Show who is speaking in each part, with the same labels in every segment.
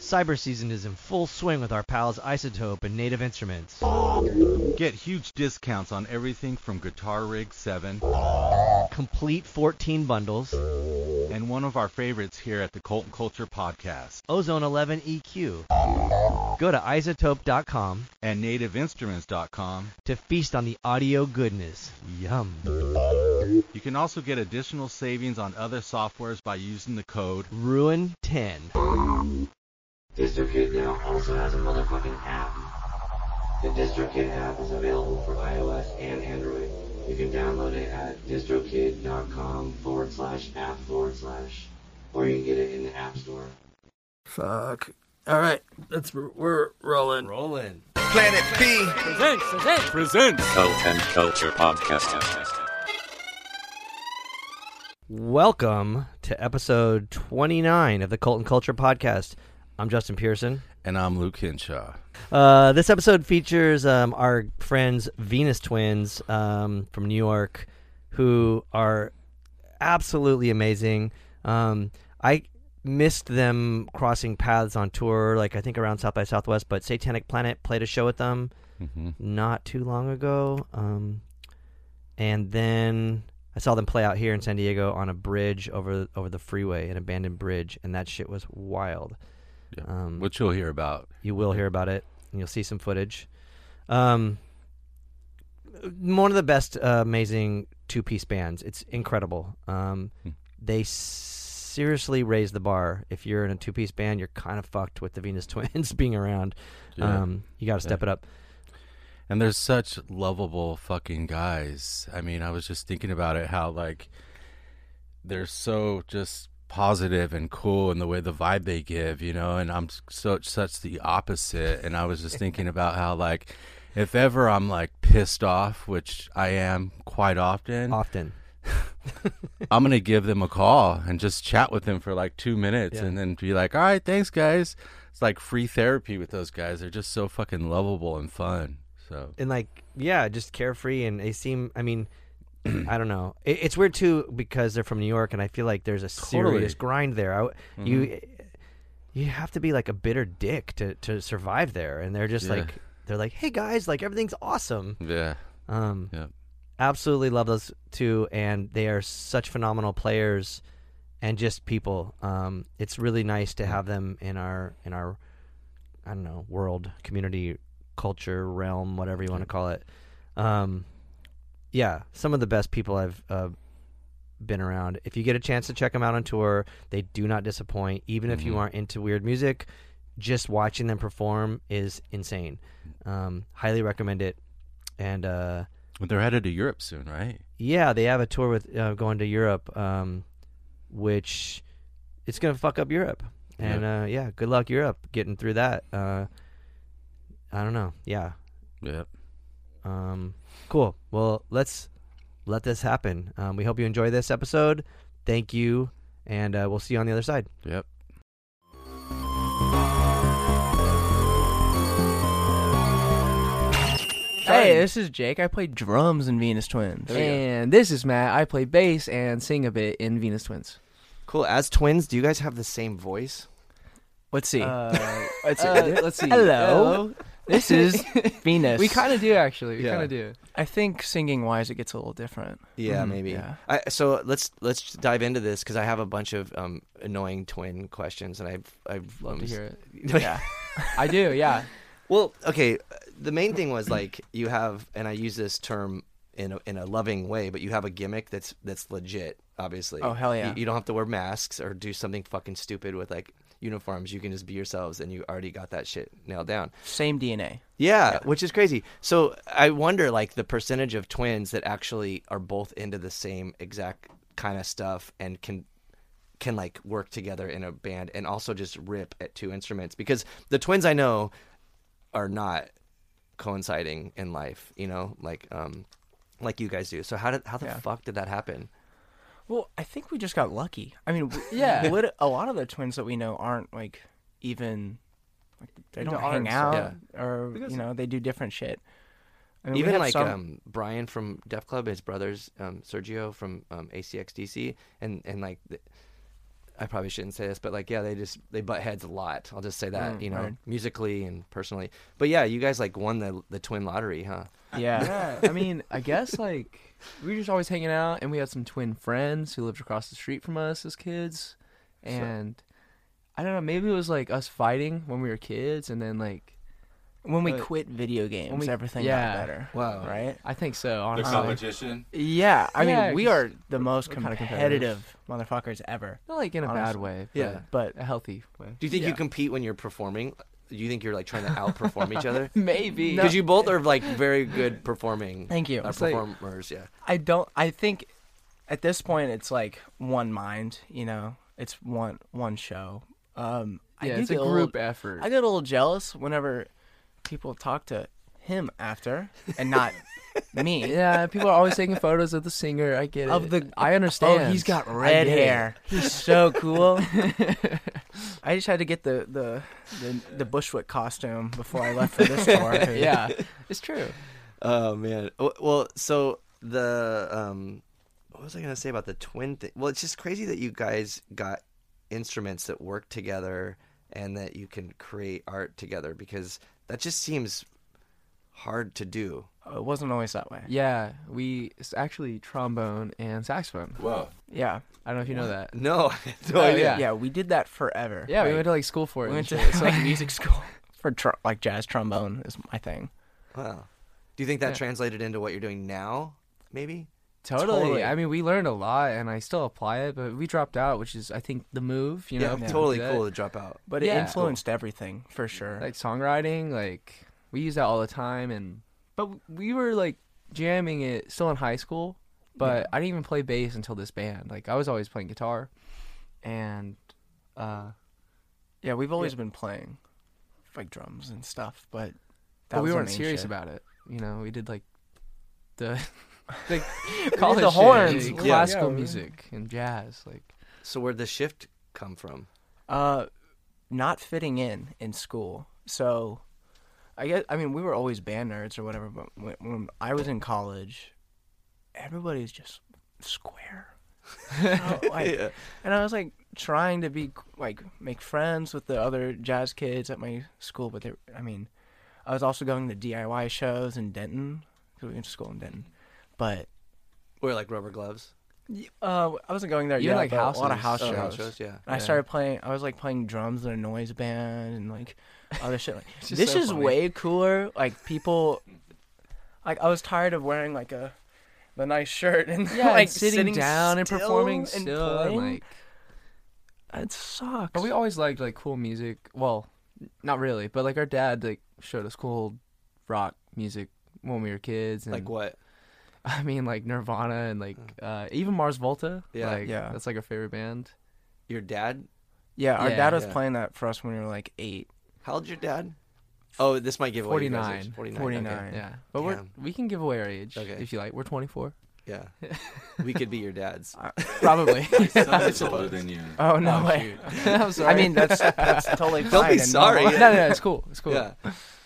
Speaker 1: Cyber season is in full swing with our pals iZotope and Native Instruments.
Speaker 2: Get huge discounts on everything from Guitar Rig 7
Speaker 1: Komplete 14 bundles.
Speaker 2: and one of our favorites here at the Cult and Culture Podcast
Speaker 1: Ozone 11 EQ. Go to izotope.com
Speaker 2: and nativeinstruments.com.
Speaker 1: to feast on the audio goodness. Yum.
Speaker 2: You can also get additional savings on other softwares by using the code
Speaker 1: Ruin 10.
Speaker 3: DistroKid now also has a motherfucking app. The DistroKid app is available for iOS and Android. You can download it at distrokid.com forward slash app forward slash, or you can get it in the App Store.
Speaker 4: Fuck. All right, that's we're rolling.
Speaker 1: Rolling.
Speaker 5: Planet B.
Speaker 6: Presents, presents, presents. Cult and Culture Podcast.
Speaker 1: Welcome to episode 29 of the Cult and Culture Podcast. I'm Justin Pearson.
Speaker 2: and I'm Luke Hinshaw.
Speaker 1: Uh, this episode features um, our friends Venus Twins um, from New York, who are absolutely amazing. Um, I missed them crossing paths on tour, like I think around South by Southwest, but Satanic Planet played a show with them
Speaker 2: Mm-hmm.
Speaker 1: not too long ago. Um, and then I saw them play out here in San Diego on a bridge over over the freeway, an abandoned bridge, and that shit was wild.
Speaker 2: Yeah.
Speaker 1: Um,
Speaker 2: Which you'll hear about.
Speaker 1: you will hear about it, and you'll see some footage. Um, one of the best, uh, amazing two-piece bands. It's incredible. Um,
Speaker 2: Hmm.
Speaker 1: they seriously raise the bar. If you're in a two-piece band, you're kind of fucked with the Venus Twins being around.
Speaker 2: Yeah.
Speaker 1: Um, you got to step it up.
Speaker 2: And there's such lovable fucking guys. I mean, I was just thinking about it how like they're so just positive and cool and the way the vibe they give, you know, and I'm so such the opposite and I was just thinking about how like if ever I'm like pissed off, which I am quite often,
Speaker 1: Often,
Speaker 2: I'm going to give them a call and just chat with them for like 2 minutes
Speaker 1: Yeah.
Speaker 2: and then be like, "All right, thanks guys." It's like free therapy with those guys. They're just so fucking lovable and fun. So,
Speaker 1: and like, yeah, just carefree, and they seem. I mean. I don't know. It, it's weird too because they're from New York, and I feel like there's a
Speaker 2: Totally.
Speaker 1: serious grind there. I,
Speaker 2: Mhm.
Speaker 1: You you have to be like a bitter dick to, to survive there, and they're just
Speaker 2: Yeah.
Speaker 1: like they're like, hey guys, like everything's awesome.
Speaker 2: yeah.
Speaker 1: Um,
Speaker 2: Yeah.
Speaker 1: absolutely love those two, and they are such phenomenal players and just people. Um, it's really nice to have them in our in our I don't know world community culture realm, whatever you want to call it. Um, yeah, some of the best people I've uh, been around. If you get a chance to check them out on tour, they do not disappoint. Even if you
Speaker 2: Mhm.
Speaker 1: aren't into weird music, just watching them perform is insane. Um, highly recommend it. And uh,
Speaker 2: they're headed to Europe soon, right?
Speaker 1: yeah, they have a tour with uh, going to Europe, um, which it's gonna fuck up Europe. And uh, yeah, good luck Europe getting through that. Uh, I don't know. Yeah.
Speaker 2: Yep.
Speaker 1: Um, cool. Well, let's let this happen. Um, we hope you enjoy this episode. Thank you, and uh, we'll see you on the other side.
Speaker 2: Yep.
Speaker 4: Hey, this is Jake. I play drums in Venus Twins.
Speaker 7: And this is Matt. I play bass and sing a bit in Venus Twins.
Speaker 8: Cool. As twins, do you guys have the same voice?
Speaker 7: Let's see.
Speaker 4: Uh, let's,
Speaker 7: Uh, let's see.
Speaker 4: Hello. This is Venus.
Speaker 7: we kind of do actually. We
Speaker 8: Yeah.
Speaker 7: kind of do.
Speaker 4: I think singing wise, it gets a little different.
Speaker 8: Yeah,
Speaker 7: Mhm,
Speaker 8: maybe.
Speaker 4: yeah.
Speaker 8: I, so let's let's dive into this because I have a bunch of um, annoying twin questions, and I've I've
Speaker 7: Love to hear it.
Speaker 4: Yeah.
Speaker 7: I do. Yeah.
Speaker 8: Well, okay. The main thing was like you have, and I use this term in a, in a loving way, but you have a gimmick that's that's legit. Obviously.
Speaker 4: Oh, hell yeah.
Speaker 8: You, you don't have to wear masks or do something fucking stupid with like uniforms. You can just be yourselves, and you already got that shit nailed down.
Speaker 4: Same DNA.
Speaker 8: Yeah, which is crazy. So I wonder, like, the percentage of twins that actually are both into the same exact kind of stuff and can can like work together in a band and also just rip at two instruments because the twins I know are not coinciding in life, you know, like um like you guys do. So how did how the
Speaker 4: Yeah.
Speaker 8: fuck did that happen?
Speaker 4: Well, I think we just got lucky. I mean,
Speaker 7: Yeah.
Speaker 4: lit- a lot of the twins that we know aren't like even like they don't
Speaker 7: art
Speaker 4: hang
Speaker 7: and stuff.
Speaker 4: out or
Speaker 7: Because-
Speaker 4: you know they do different shit. I mean,
Speaker 8: Even like
Speaker 4: some-
Speaker 8: um Brian from Deaf Club, his brothers um Sergio from um ACXDC and and like the,
Speaker 1: I probably shouldn't say this, but like, yeah, they just they butt heads a lot. I'll just say that,
Speaker 4: Mm,
Speaker 1: you know,
Speaker 4: word.
Speaker 1: musically and personally. But yeah, you guys like won the the twin lottery, huh?
Speaker 4: Yeah.
Speaker 7: yeah, I mean, I guess like we were just always hanging out, and we had some twin friends who lived across the street from us as kids, and I don't know, maybe it was like us fighting when we were kids, and then like
Speaker 4: When we
Speaker 7: But-
Speaker 4: quit video games,
Speaker 7: we-
Speaker 4: everything
Speaker 7: yeah.
Speaker 4: got better.
Speaker 1: Wow.
Speaker 4: Right?
Speaker 7: I think so.
Speaker 9: The
Speaker 7: Honestly,
Speaker 9: competition.
Speaker 4: Yeah. I
Speaker 7: Yeah,
Speaker 4: mean, we are the most
Speaker 7: we're kinda
Speaker 4: competitive motherfuckers ever.
Speaker 7: not like in a bad way, but
Speaker 1: Yeah.
Speaker 4: But
Speaker 7: a healthy way.
Speaker 1: Do you think you compete when you're performing? Do you think you're like trying to outperform each other?
Speaker 7: Maybe
Speaker 1: Because you both are like very good performing.
Speaker 4: Thank you.
Speaker 1: Uh,
Speaker 4: It's like-
Speaker 1: performers, yeah.
Speaker 4: I don't. I think at this point it's like one mind. You know, it's one one show. Um, I
Speaker 7: yeah,
Speaker 4: do
Speaker 7: it's a
Speaker 4: get
Speaker 7: group
Speaker 4: little-
Speaker 7: effort.
Speaker 4: I get a little jealous whenever people talk to him after and not me.
Speaker 7: yeah, people are always taking photos of the singer. I get
Speaker 4: Of
Speaker 7: it.
Speaker 4: the-
Speaker 7: I understand.
Speaker 4: Oh, he's got red
Speaker 7: get it.
Speaker 4: hair. He's so cool. I just had to get the the the, the Bushwick costume before I left for this tour.
Speaker 7: yeah, it's true.
Speaker 1: Oh man. Well, so the um, what was I gonna say about the twin thing? Well, it's just crazy that you guys got instruments that work together and that you can create art together because that just seems hard to do.
Speaker 4: Oh, it wasn't always that way.
Speaker 7: Yeah, we it's actually trombone and saxophone.
Speaker 9: Whoa.
Speaker 4: Yeah,
Speaker 7: I don't know if you know that.
Speaker 1: No, no
Speaker 7: Oh,
Speaker 1: idea.
Speaker 7: yeah.
Speaker 4: yeah, we did that forever.
Speaker 7: Yeah, we
Speaker 4: Like,
Speaker 7: went to like school for it.
Speaker 4: we
Speaker 7: and
Speaker 4: went to
Speaker 7: shit, so-
Speaker 4: like music school for tr- like jazz trombone is my thing.
Speaker 1: Wow. Do you think that
Speaker 7: Yeah.
Speaker 1: translated into what you're doing now? Maybe.
Speaker 7: Totally.
Speaker 4: Totally.
Speaker 7: I mean, we learned a lot, and I still apply it, but we dropped out, which is, I think, the move. You know,
Speaker 1: yeah,
Speaker 7: people
Speaker 1: totally
Speaker 7: do that.
Speaker 1: cool to drop out.
Speaker 4: But it
Speaker 7: Yeah.
Speaker 4: influenced everything for sure.
Speaker 7: Like songwriting, like we use that all the time, and but we were like jamming it still in high school, but I didn't even play bass until this band. Like I was always playing guitar, and uh,
Speaker 4: yeah, we've always been playing like drums and stuff, but that
Speaker 7: but we
Speaker 4: was
Speaker 7: weren't serious
Speaker 4: shit.
Speaker 7: about it. You know, we did like the like
Speaker 4: did
Speaker 7: college
Speaker 4: the horns.
Speaker 7: like,
Speaker 4: Yeah.
Speaker 7: classical
Speaker 4: Yeah,
Speaker 7: music and jazz. Like
Speaker 1: So where'd the shift come from?
Speaker 4: Uh, not fitting in in school. So, I guess I mean we were always band nerds or whatever. But when, when I was in college, everybody's just square. So, like,
Speaker 1: Yeah.
Speaker 4: And I was like trying to be like make friends with the other jazz kids at my school, but they, I mean, I was also going to DIY shows in Denton because we went to school in Denton. But
Speaker 1: We're like rubber gloves.
Speaker 4: uh, I wasn't going there
Speaker 7: You
Speaker 4: yet.
Speaker 7: like,
Speaker 4: but a lot of house
Speaker 1: Oh,
Speaker 4: shows.
Speaker 1: house shows, yeah.
Speaker 4: And I started playing. I was like playing drums in a noise band and like other shit. Like this
Speaker 7: so
Speaker 4: is
Speaker 7: funny.
Speaker 4: way cooler. Like people, like I was tired of wearing like a the nice shirt and
Speaker 7: yeah,
Speaker 4: like
Speaker 7: and sitting, down and performing
Speaker 4: and
Speaker 7: still, and,
Speaker 4: playing.
Speaker 7: like
Speaker 4: it sucks.
Speaker 7: But we always liked like cool music. Well, not really, but like our dad like showed us cool rock music when we were kids. And,
Speaker 1: Like what?
Speaker 7: I mean, like Nirvana and like uh, even Mars Volta.
Speaker 1: Yeah.
Speaker 7: like,
Speaker 4: Yeah.
Speaker 7: That's like our favorite band.
Speaker 1: Your dad?
Speaker 4: yeah, our
Speaker 7: Yeah,
Speaker 4: dad was
Speaker 1: yeah.
Speaker 4: playing that for us when we were like eight.
Speaker 1: How old's your dad? Oh, this might give away your
Speaker 7: 49.
Speaker 1: age. 49.
Speaker 4: 49.
Speaker 1: okay.
Speaker 7: Yeah, but we're
Speaker 1: Damn.
Speaker 7: we can give away our age
Speaker 1: Okay.
Speaker 7: if you like. We're 24.
Speaker 1: Yeah. we could be your dads.
Speaker 7: Probably.
Speaker 9: Son is older than you.
Speaker 4: Oh no
Speaker 7: Oh,
Speaker 4: way!
Speaker 7: I'm sorry.
Speaker 4: I mean that's that's totally fine.
Speaker 1: Don't be
Speaker 4: and
Speaker 1: sorry.
Speaker 4: normal.
Speaker 7: no, no, no, it's cool. It's cool.
Speaker 1: Yeah.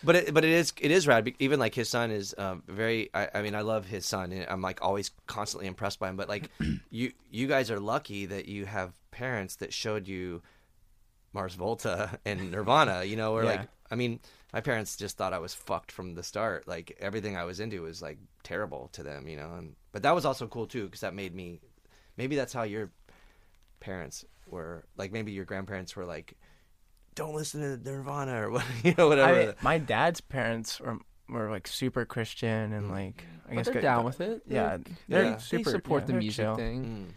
Speaker 1: But it, but it is it is rad. be- Even like his son is um, very. I, I mean, I love his son, and I'm like always constantly impressed by him. But like, you you guys are lucky that you have parents that showed you Mars Volta and Nirvana. You know, or
Speaker 4: Yeah.
Speaker 1: like, I mean, my parents just thought I was fucked from the start. Like everything I was into was like terrible to them. You know, and but that was also cool too because that made me. Maybe that's how your parents were. Like maybe your grandparents were like. Don't listen to Nirvana or what, you know, whatever.
Speaker 4: I, my dad's parents were were like super Christian and like I
Speaker 7: But
Speaker 4: guess
Speaker 7: they're
Speaker 4: good-
Speaker 7: down with it.
Speaker 4: Yeah,
Speaker 7: Like,
Speaker 4: they're
Speaker 1: Yeah.
Speaker 7: they support
Speaker 4: yeah,
Speaker 7: the music
Speaker 4: chill.
Speaker 7: thing.
Speaker 1: Mm.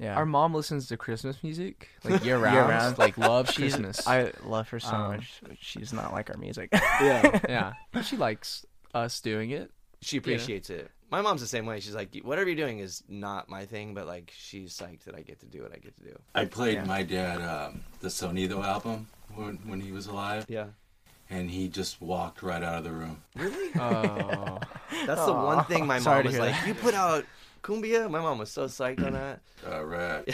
Speaker 4: Yeah,
Speaker 7: Our mom listens to Christmas music like year round.
Speaker 4: Year round.
Speaker 7: Like loves
Speaker 4: she's
Speaker 7: Christmas.
Speaker 4: I love her so
Speaker 7: Um,
Speaker 4: much. She's not like our music.
Speaker 1: Yeah.
Speaker 7: yeah, but she likes us doing it.
Speaker 1: she appreciates it. My mom's the same way. She's like, whatever you're doing is not my thing, but like she's psyched that I get to do what I get to do.
Speaker 9: I played
Speaker 4: Yeah.
Speaker 9: my dad um, the Sonido album when, when he was alive,
Speaker 1: Yeah.
Speaker 9: and he just walked right out of the room.
Speaker 1: Really?
Speaker 7: Oh,
Speaker 1: That's the one thing my mom
Speaker 4: to
Speaker 1: was like,
Speaker 4: that.
Speaker 1: you put out Cumbia? My mom was so psyched on that.
Speaker 9: Uh, right.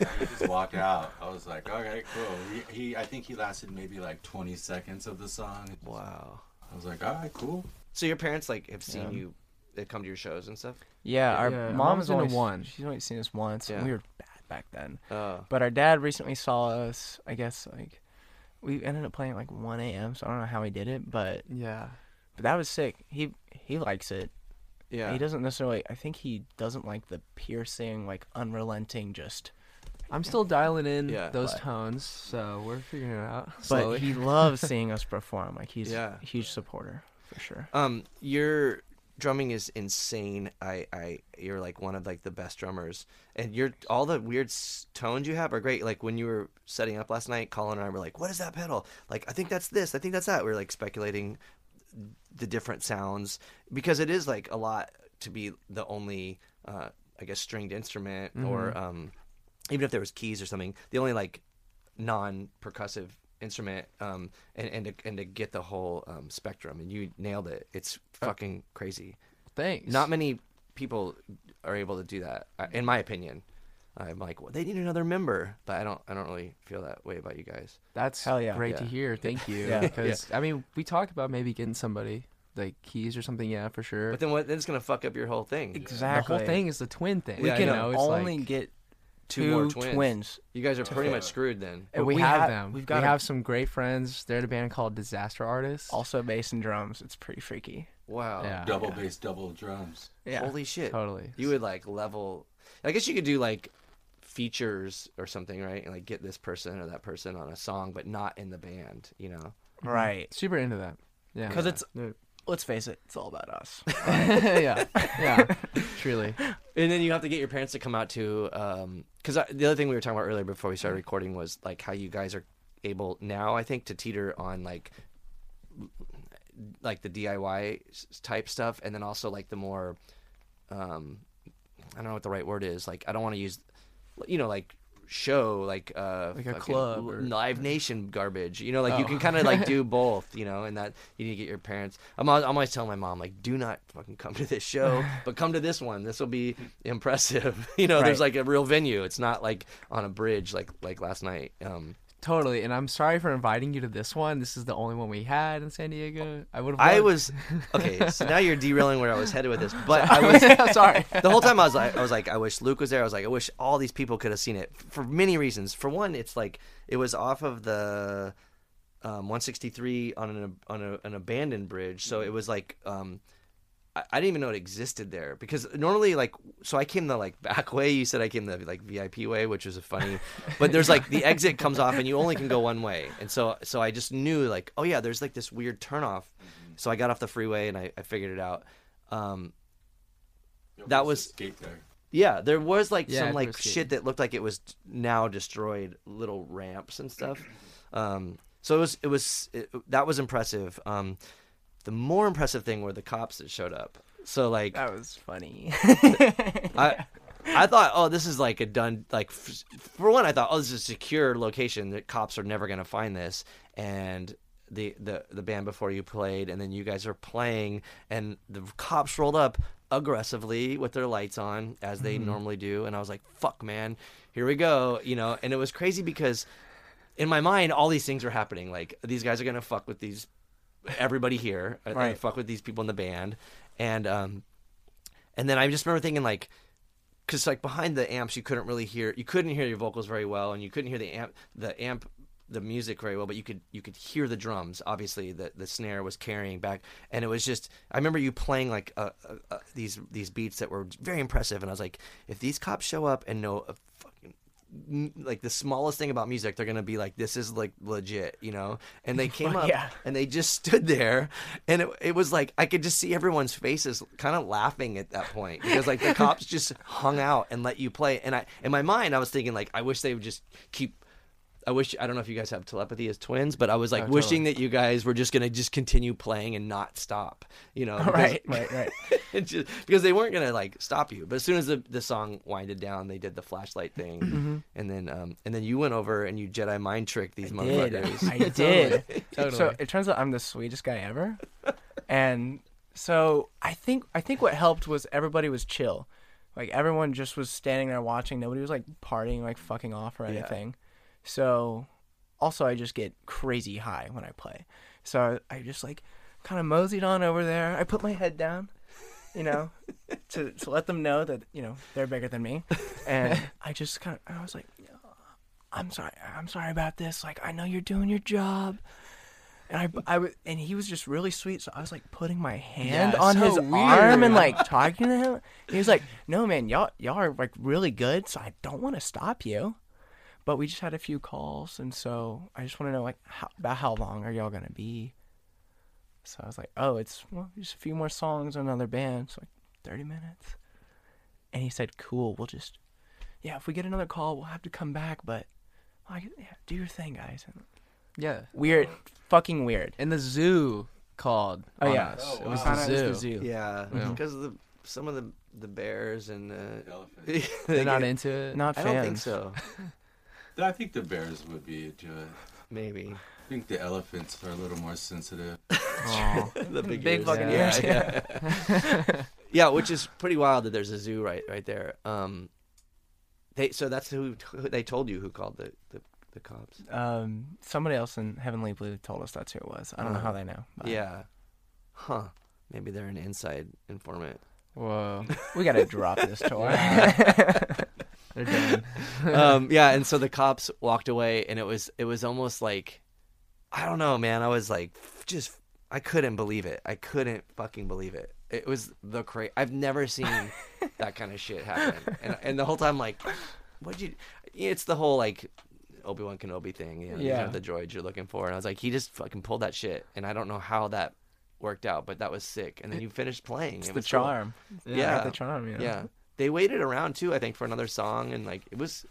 Speaker 9: yeah, he just walked out. I was like, okay, cool. He, he, I think he lasted maybe like 20 seconds of the song.
Speaker 1: Wow.
Speaker 9: I was like, all right, cool.
Speaker 1: So your parents like have seen
Speaker 4: Yeah.
Speaker 1: you they come to your shows and stuff?
Speaker 4: yeah, our
Speaker 7: Yeah,
Speaker 4: mom
Speaker 7: mom's
Speaker 4: has
Speaker 7: been to
Speaker 4: only
Speaker 7: one.
Speaker 4: She's only seen us once.
Speaker 1: Yeah.
Speaker 4: we were bad. back then.
Speaker 1: Oh.
Speaker 4: But our dad recently saw us. I guess like we ended up playing at like 1 a.m. So I don't know how he did it, but
Speaker 7: Yeah.
Speaker 4: but that was sick. He he likes it.
Speaker 1: Yeah.
Speaker 4: He doesn't necessarily. I think he doesn't like the piercing, like unrelenting, just.
Speaker 7: I'm still dialing in
Speaker 1: Yeah,
Speaker 7: those
Speaker 4: but-
Speaker 7: tones, so we're figuring it out
Speaker 4: But he loves seeing us perform. Like he's
Speaker 1: Yeah.
Speaker 4: a huge supporter for sure.
Speaker 1: Um, your drumming is insane. I, I, you're like one of like the best drummers, and you're all the weird s- tones you have are great. Like when you were setting up last night, Colin and I were like, "What is that pedal?" Like, I think that's this. I think that's that. We were like speculating the different sounds because it is like a lot to be the only, uh, I guess, stringed instrument, or um, even if there was keys or something, the only like non-percussive instrument um and and to, and to get the whole um spectrum and you nailed it. It's fucking crazy.
Speaker 7: Thanks.
Speaker 1: not many people are able to do that uh, in my opinion i'm like well, they need another member but i don't i don't really feel that way about you guys
Speaker 7: That's
Speaker 4: Hell yeah.
Speaker 7: great to
Speaker 1: Yeah.
Speaker 7: hear. Thank you.
Speaker 4: Yeah.
Speaker 7: Because I mean, we talked about maybe getting somebody like keys or something. Yeah, for sure.
Speaker 1: but then what then it's gonna fuck up your whole thing
Speaker 4: Exactly.
Speaker 7: The whole thing is the twin thing.
Speaker 4: We
Speaker 1: Yeah, I
Speaker 4: can
Speaker 1: know.
Speaker 7: it's
Speaker 4: only
Speaker 7: like,
Speaker 4: get
Speaker 1: two,
Speaker 4: two,
Speaker 1: more twins.
Speaker 4: twins.
Speaker 1: you guys are pretty much screwed then
Speaker 7: but
Speaker 4: we
Speaker 7: we, have them.
Speaker 4: we've
Speaker 7: we
Speaker 4: got a-
Speaker 7: have some great friends. They're in a band called Disaster Artists.
Speaker 4: Also bass and drums. It's pretty freaky.
Speaker 1: wow
Speaker 7: Yeah.
Speaker 9: Double bass, double drums.
Speaker 4: Yeah.
Speaker 1: holy shit
Speaker 7: Totally.
Speaker 1: you would like level i guess you could do like features or something right and like get this person or that person on a song but not in the band you know mm-hmm.
Speaker 4: Right.
Speaker 7: super into that. Yeah.
Speaker 4: Because it's
Speaker 7: Yeah.
Speaker 4: let's face it, it's all about us.
Speaker 7: yeah. Yeah. Truly.
Speaker 1: And then you have to get your parents to come out to, um, because the other thing we were talking about earlier before we started mm-hmm. recording was like how you guys are able now, I think, to teeter on like like the DIY type stuff, and then also like the more, um, I don't know what the right word is. Like I don't want to use, you know, like show like uh
Speaker 7: Like a club or-
Speaker 1: live nation garbage you know like you
Speaker 7: Oh.
Speaker 1: can kind of like do both you know and that you need to get your parents. I'm, I'm always telling my mom like do not fucking come to this show but come to this one. This will be impressive. You know there's like a real venue. It's not like on a bridge like like last night um
Speaker 7: Totally. And I'm sorry for inviting you to this one. This is the only one we had in San Diego. I would have.
Speaker 1: I was okay so now you're derailing where I was headed with this but I was
Speaker 7: sorry.
Speaker 1: the whole time I was like, I was like, I wish Luke was there. I was like, I wish all these people could have seen it for many reasons. For one, it's like it was off of the um, 163 on an on a, an abandoned bridge, so it was like um, I, I didn't even know it existed there because normally like so I came the like back way. You said I came the like VIP way, which was a funny, but there's like the exit comes off and you only can go one way, and so so I just knew like oh yeah, there's like this weird turnoff. So I got off the freeway and I, I figured it out. Um, That was-
Speaker 9: skate there.
Speaker 1: yeah, there was like
Speaker 7: Yeah,
Speaker 1: some like shit that looked like it was now destroyed, little ramps and stuff. Um, so it was it was it, that was impressive. Um, the more impressive thing were the cops that showed up. So like
Speaker 4: that was funny.
Speaker 1: I I thought, oh, this is like a done like f- for one, I thought, oh, this is a secure location that cops are never gonna find this, and the the the band before you played, and then you guys are playing, and the cops rolled up aggressively with their lights on as they mm-hmm. normally do, and I was like, fuck, man, here we go, you know, and it was crazy because in my mind, all these things are happening. Like these guys are gonna fuck with these everybody here, uh, and
Speaker 4: Right.
Speaker 1: fuck with these people in the band, and um, and then I just remember thinking like, because like behind the amps, you couldn't really hear, you couldn't hear your vocals very well, and you couldn't hear the amp, the amp, the music very well, but you could you could hear the drums. Obviously, the the snare was carrying back, and it was just. I remember you playing like uh, uh, uh, these these beats that were very impressive, and I was like, if these cops show up and know a fucking like the smallest thing about music, they're gonna be like, "This is like legit," you know. And they came up
Speaker 4: Yeah.
Speaker 1: and they just stood there, and it, it was like I could just see everyone's faces kind of laughing at that point because like the cops just hung out and let you play. And I, in my mind, I was thinking like, I wish they would just keep. I wish I don't know if you guys have telepathy as twins, but I was like
Speaker 7: Oh,
Speaker 1: wishing that you guys were just gonna just continue playing and not stop, you know? because-
Speaker 4: right, right, right.
Speaker 1: just, because they weren't gonna like stop you. But as soon as the, the song winded down, they did the flashlight thing,
Speaker 4: Mm-hmm.
Speaker 1: and then um and then you went over and you Jedi mind tricked these
Speaker 4: did.
Speaker 1: motherfuckers.
Speaker 4: I did.
Speaker 7: Totally.
Speaker 4: So it turns out I'm the sweetest guy ever, and so I think I think what helped was everybody was chill, like everyone just was standing there watching. Nobody was like partying, like fucking off or
Speaker 1: Yeah.
Speaker 4: So, also I just get crazy high when I play. So I just like kind of moseyed on over there. I put my head down, you know, to to let them know that you know they're bigger than me, and I just kind of I was like, I'm sorry, I'm sorry about this. Like I know you're doing your job. And I, I, w- and he was just really sweet. So I was like putting my hand
Speaker 7: Yeah,
Speaker 4: on
Speaker 7: so
Speaker 4: his
Speaker 7: weird.
Speaker 4: arm and like talking to him. He was like, "No, man, y'all, y'all are like really good. So I don't want to stop you." But we just had a few calls, and so I just want to know like how, about how long are y'all gonna be? So I was like, "Oh, it's well, just a few more songs on another band. So like thirty minutes." And he said, "Cool. We'll just, yeah. If we get another call, we'll have to come back. But, like, yeah, do your thing, guys." And
Speaker 7: Yeah.
Speaker 4: weird, fucking weird.
Speaker 7: And the zoo called.
Speaker 4: Oh
Speaker 7: on
Speaker 4: yeah,
Speaker 7: us.
Speaker 4: it
Speaker 7: It
Speaker 4: was
Speaker 7: was the zoo.
Speaker 4: was the zoo.
Speaker 1: Yeah,
Speaker 7: Yeah.
Speaker 1: because of the some of the the bears and the elephants
Speaker 7: They're not
Speaker 1: get-
Speaker 7: into it.
Speaker 4: Not
Speaker 1: I
Speaker 4: fans.
Speaker 1: don't think so.
Speaker 9: I think the bears would be into it.
Speaker 1: Maybe
Speaker 9: I think the elephants are a little more sensitive.
Speaker 7: Aw.
Speaker 1: the big,
Speaker 4: Big
Speaker 1: ears.
Speaker 4: fucking
Speaker 1: yeah,
Speaker 4: ears.
Speaker 1: Yeah. yeah, which is pretty wild that there's a zoo right right there. Um, they so that's who, who they told you who called the the, the cops.
Speaker 4: Um, somebody else in Heavenly Blue told us that's who it was. I don't know how they know. but
Speaker 1: Yeah, huh? Maybe they're an inside informant.
Speaker 7: Whoa.
Speaker 4: we gotta drop this toy.
Speaker 7: They're done.
Speaker 1: um, yeah, and so the cops walked away, and it was it was almost like I don't know, man. I was like, just I couldn't believe it. I couldn't fucking believe it. It was the cra I've never seen that kind of shit happen, and and the whole time like, what'd you? It's the whole like Obi Wan Kenobi thing. You know,
Speaker 4: Yeah.
Speaker 1: the droids you're looking for, and I was like, he just fucking pulled that shit, and I don't know how that worked out, but that was sick. And then you finished playing.
Speaker 4: it's
Speaker 1: it
Speaker 4: the
Speaker 1: was cool.
Speaker 4: charm.
Speaker 1: Yeah.
Speaker 4: the charm. Know?
Speaker 1: Yeah, they waited around too. I think for another song, and like it was,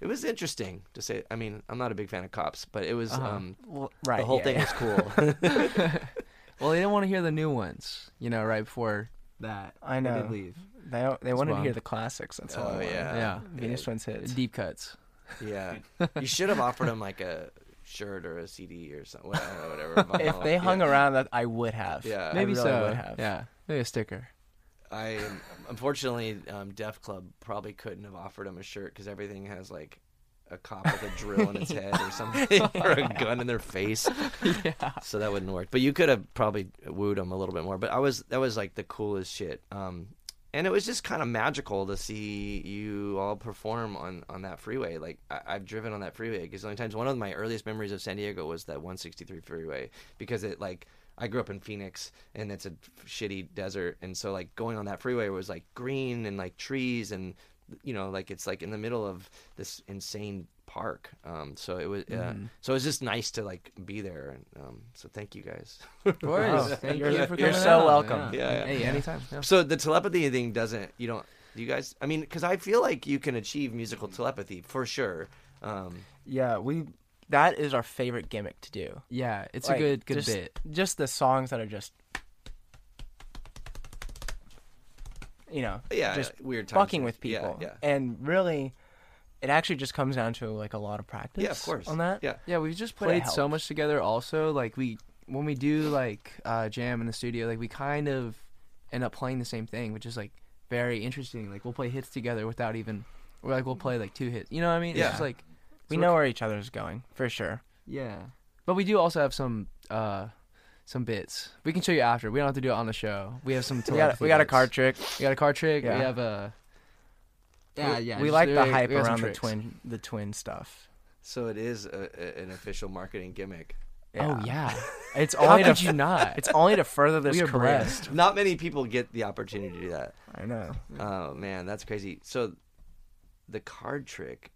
Speaker 1: it was interesting to say. I mean, I'm not a big fan of cops, but it was
Speaker 7: Uh-huh.
Speaker 1: um,
Speaker 4: Well, right.
Speaker 1: the whole
Speaker 4: yeah,
Speaker 1: thing
Speaker 4: yeah.
Speaker 1: was cool.
Speaker 7: Well, they didn't want to hear the new ones, you know, right before that.
Speaker 4: I
Speaker 7: They
Speaker 4: know.
Speaker 7: did leave.
Speaker 4: They don't- they wanted to hear the classics. That's all.
Speaker 1: Oh,
Speaker 4: they wanted.
Speaker 1: yeah.
Speaker 7: Yeah.
Speaker 4: Venus Twins hits.
Speaker 7: Deep cuts.
Speaker 1: yeah, you should have offered them like a shirt or a CD or something. Whatever. whatever
Speaker 4: If they hung
Speaker 1: yeah.
Speaker 4: around, that I would have.
Speaker 1: Yeah.
Speaker 4: I
Speaker 7: Maybe
Speaker 4: really
Speaker 7: so.
Speaker 4: Would have.
Speaker 7: Yeah. Maybe a sticker.
Speaker 1: I unfortunately, um, Deaf Club probably couldn't have offered him a shirt because everything has like a cop with a drill in its head or something, or a gun in their face.
Speaker 7: yeah.
Speaker 1: so that wouldn't work. But you could have probably wooed him a little bit more. But I was that was like the coolest shit. Um, and it was just kind of magical to see you all perform on on that freeway. Like I, I've driven on that freeway because only times one of my earliest memories of San Diego was that 163 freeway because it like. I grew up in Phoenix, and it's a shitty desert, and so like going on that freeway was like green and like trees, and you know, like it's like in the middle of this insane park. Um, so it was, uh, so it was just nice to like be there. And um, so thank you guys.
Speaker 7: Of course. Thank
Speaker 4: you're-
Speaker 7: you for
Speaker 4: you're so
Speaker 7: out.
Speaker 4: welcome.
Speaker 1: Yeah, yeah.
Speaker 7: Hey, anytime. Yeah.
Speaker 1: So the telepathy thing doesn't. You don't. You guys. I mean, because I feel like you can achieve musical telepathy for sure. Um,
Speaker 4: Yeah, we. That is our favorite gimmick to do.
Speaker 7: Yeah, it's
Speaker 4: Like,
Speaker 7: a good good
Speaker 4: just,
Speaker 7: bit.
Speaker 4: Just the songs that are just. You know,
Speaker 1: yeah,
Speaker 4: just
Speaker 1: weird times.
Speaker 4: fucking with people.
Speaker 1: Yeah.
Speaker 4: And really, it actually just comes down to like a lot of practice.
Speaker 1: Yeah, of course.
Speaker 4: On that.
Speaker 1: Yeah.
Speaker 7: Yeah, we've just played so much together. Also, like we when we do like uh, jam in the studio, like we kind of end up playing the same thing, which is like very interesting. Like we'll play hits together without even, or like we'll play like two hits. You know what I mean?
Speaker 1: Yeah.
Speaker 7: It's just like
Speaker 4: We know where each other's going for sure.
Speaker 7: yeah, but we do also have some uh some bits. We can show you after. We don't have to do it on the show. We have some.
Speaker 4: We got we got a
Speaker 7: bits.
Speaker 4: card trick.
Speaker 7: We got a card trick.
Speaker 4: Yeah.
Speaker 7: We have a. Yeah,
Speaker 4: we,
Speaker 7: yeah.
Speaker 4: We
Speaker 7: just-
Speaker 4: like the hype
Speaker 7: we got some
Speaker 4: around the twin the twin stuff.
Speaker 1: So it is a, a, an official marketing gimmick.
Speaker 7: Oh yeah.
Speaker 4: It's
Speaker 7: How
Speaker 4: only to
Speaker 7: could you not?
Speaker 4: it's only to further this
Speaker 7: we are
Speaker 4: career.
Speaker 7: blessed.
Speaker 1: Not many people get the opportunity to do that.
Speaker 4: I know.
Speaker 1: Oh man, that's crazy. So the card trick.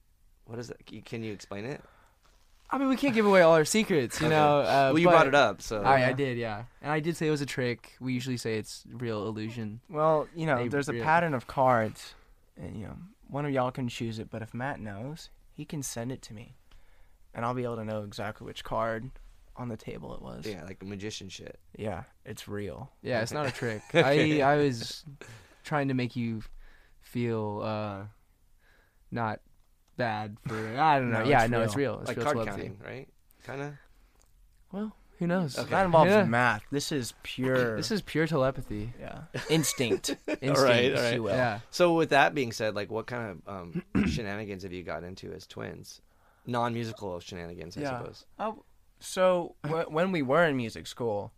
Speaker 1: What is it? Can you explain it?
Speaker 7: I mean, we can't give away all our secrets, you
Speaker 1: Okay.
Speaker 7: know. Uh,
Speaker 1: well, you
Speaker 7: but-
Speaker 1: brought it up, so
Speaker 7: I, I did, yeah, and I did say it was a trick. We usually say it's real illusion.
Speaker 4: Well, you know,
Speaker 7: They
Speaker 4: there's a
Speaker 7: really-
Speaker 4: pattern of cards, and you know, one of y'all can choose it. But if Matt knows, he can send it to me, and I'll be able to know exactly which card on the table it was.
Speaker 1: yeah, like the magician shit.
Speaker 4: Yeah, it's real.
Speaker 7: Yeah, it's not a trick. I I was trying to make you feel uh not bad for I don't know.
Speaker 4: No,
Speaker 7: yeah,
Speaker 4: it's
Speaker 7: no, it's
Speaker 4: real.
Speaker 7: real. It's
Speaker 1: like
Speaker 7: real
Speaker 1: card
Speaker 7: telepathy.
Speaker 1: counting, right? Kind of.
Speaker 7: Well, who knows?
Speaker 1: Okay.
Speaker 4: That involves
Speaker 7: Yeah.
Speaker 4: math. This is pure.
Speaker 7: This is pure telepathy.
Speaker 4: yeah, instinct.
Speaker 7: Instinct,
Speaker 1: right,
Speaker 7: if
Speaker 1: all right.
Speaker 7: will. Yeah.
Speaker 1: So with that being said, like, what kind of um, shenanigans have you got into as twins? Non-musical shenanigans, I
Speaker 4: Yeah.
Speaker 1: suppose.
Speaker 4: Oh, so wh- when we were in music school,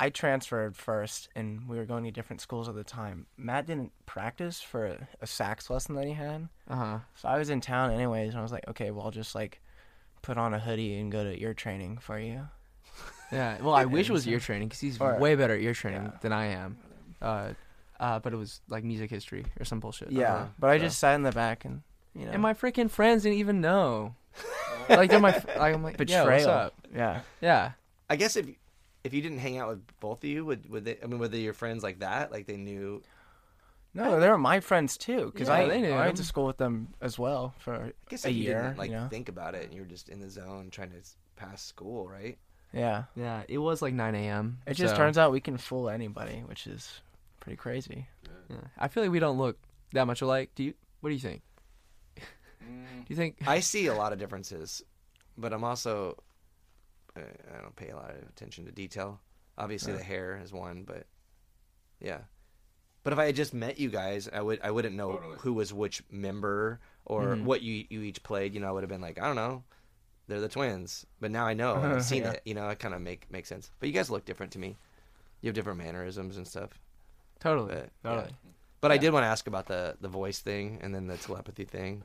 Speaker 4: I transferred first, and we were going to different schools at the time. Matt didn't practice for a, a sax lesson that he had,
Speaker 7: Uh huh.
Speaker 4: so I was in town anyways, and I was like, okay, well, I'll just like put on a hoodie and go to ear training for you.
Speaker 7: Yeah. Well, I wish it was ear training because he's
Speaker 4: Or-
Speaker 7: way better at ear training than I am. Uh, uh, but it was like music history or some bullshit.
Speaker 4: Yeah,
Speaker 1: Uh-huh.
Speaker 4: but I
Speaker 1: So-
Speaker 4: just sat in the back and you know,
Speaker 7: And my freaking friends didn't even know. like they're my. Like, I'm like,
Speaker 4: betrayal.
Speaker 7: Yo, what's up?
Speaker 4: Yeah,
Speaker 7: Yeah.
Speaker 1: I guess if if you didn't hang out with both of you, would would they? I mean, were they your friends like that? Like they knew?
Speaker 4: no, they were my friends too, because
Speaker 7: Yeah,
Speaker 4: I
Speaker 7: they knew
Speaker 4: I went to school with them as well for
Speaker 1: I guess
Speaker 4: a
Speaker 1: if you
Speaker 4: year.
Speaker 1: didn't like
Speaker 4: you know?
Speaker 1: think about it, and you were just in the zone trying to s- pass school, right?
Speaker 4: yeah,
Speaker 7: Yeah. It was like 9 a.m.
Speaker 4: it just
Speaker 7: so-
Speaker 4: turns out we can fool anybody, which is pretty crazy.
Speaker 7: Yeah. I feel like we don't look that much alike. Do you? What do you think?
Speaker 9: Mm,
Speaker 7: Do you think?
Speaker 1: I see a lot of differences, but I'm also uh, I don't pay a lot of attention to detail. Obviously, the hair is one, but yeah. But if I had just met you guys, I would I wouldn't know
Speaker 9: Totally.
Speaker 1: who was which member or what you you each played. You know, I would have been like, I don't know, they're the twins. But now I know, I've seen
Speaker 4: Yeah.
Speaker 1: it. You know, it kind of make makes sense. But you guys look different to me. You have different mannerisms and stuff.
Speaker 7: Totally.
Speaker 1: But,
Speaker 7: Totally.
Speaker 1: yeah. But I did want to ask about the the voice thing and then the telepathy thing.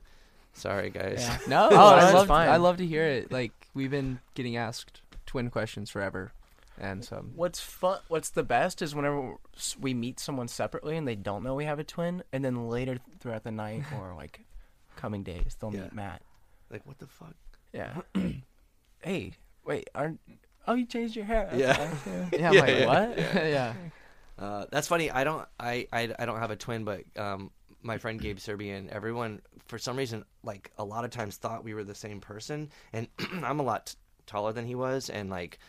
Speaker 1: Sorry, guys.
Speaker 4: Yeah.
Speaker 7: No,
Speaker 4: Oh,
Speaker 7: I love
Speaker 4: fine.
Speaker 7: I love to hear it. Like we've been getting asked twin questions forever, and so
Speaker 4: What's fun? What's the best is whenever we meet someone separately and they don't know we have a twin, and then later throughout the night or like coming days they'll
Speaker 1: Yeah.
Speaker 4: meet Matt.
Speaker 1: Like what the fuck?
Speaker 4: Yeah. hey, wait, aren't? Oh, you changed your hair.
Speaker 1: Yeah.
Speaker 4: Okay,
Speaker 7: yeah, I'm
Speaker 1: Yeah,
Speaker 7: like
Speaker 1: yeah,
Speaker 7: what? yeah.
Speaker 1: Uh, that's funny. I don't. I, I. I don't have a twin, but um, my friend Gabe Serbian. Everyone, for some reason, like a lot of times, thought we were the same person. And I'm a lot t- taller than he was, and like,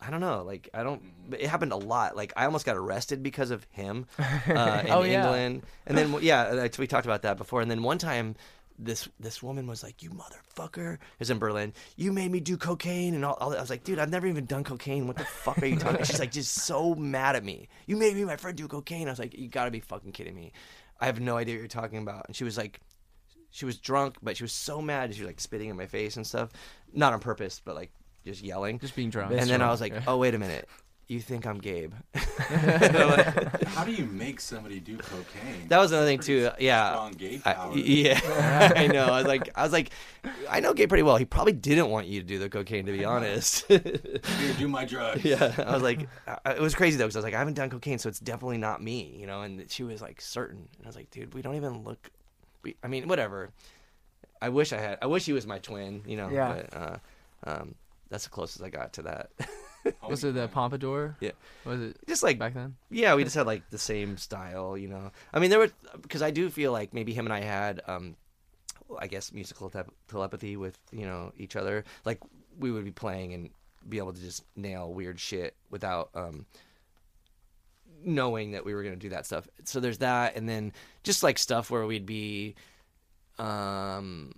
Speaker 1: I don't know. Like, I don't. It happened a lot. Like, I almost got arrested because of him uh, in
Speaker 7: Oh, yeah.
Speaker 1: England. And then, yeah, we talked about that before. And then one time. This this woman was like, "You motherfucker!" Was in Berlin. You made me do cocaine and all, all that. I was like, "Dude, I've never even done cocaine. What the fuck are you talking?" She's like, just so mad at me. You made me my friend do cocaine. I was like, "You gotta be fucking kidding me." I have no idea what you're talking about. And she was like, she was drunk, but she was so mad. She was like spitting in my face and stuff, not on purpose, but like just yelling.
Speaker 7: Just being drunk.
Speaker 1: and then I was like, "Oh wait a minute, you think I'm Gabe?" And I'm like-
Speaker 9: How do you make somebody do cocaine?
Speaker 1: that was another thing too. Yeah,
Speaker 9: strong gay
Speaker 1: I, yeah, I know. I was like, I was like, I know Gabe pretty well. He probably didn't want you to do the cocaine, to be honest.
Speaker 9: Here, do my drugs.
Speaker 1: yeah, I was like, I- it was crazy though, because I was like, I haven't done cocaine, so it's definitely not me, you know. And she was like, certain. And I was like, dude, we don't even look. We, I mean, whatever. I wish I had. I wish he was my twin, you know.
Speaker 4: Yeah.
Speaker 1: But, uh, um, that's the closest I got to that.
Speaker 7: Was it the pompadour?
Speaker 1: Yeah.
Speaker 7: Was it
Speaker 1: Just like
Speaker 7: back then?
Speaker 1: yeah, we just had like the same style, you know. I mean, there were because I do feel like maybe him and I had, um, I guess, musical tep- telepathy with you know each other. Like we would be playing and be able to just nail weird shit without um, knowing that we were gonna do that stuff. So there's that, and then just like stuff where we'd be, um,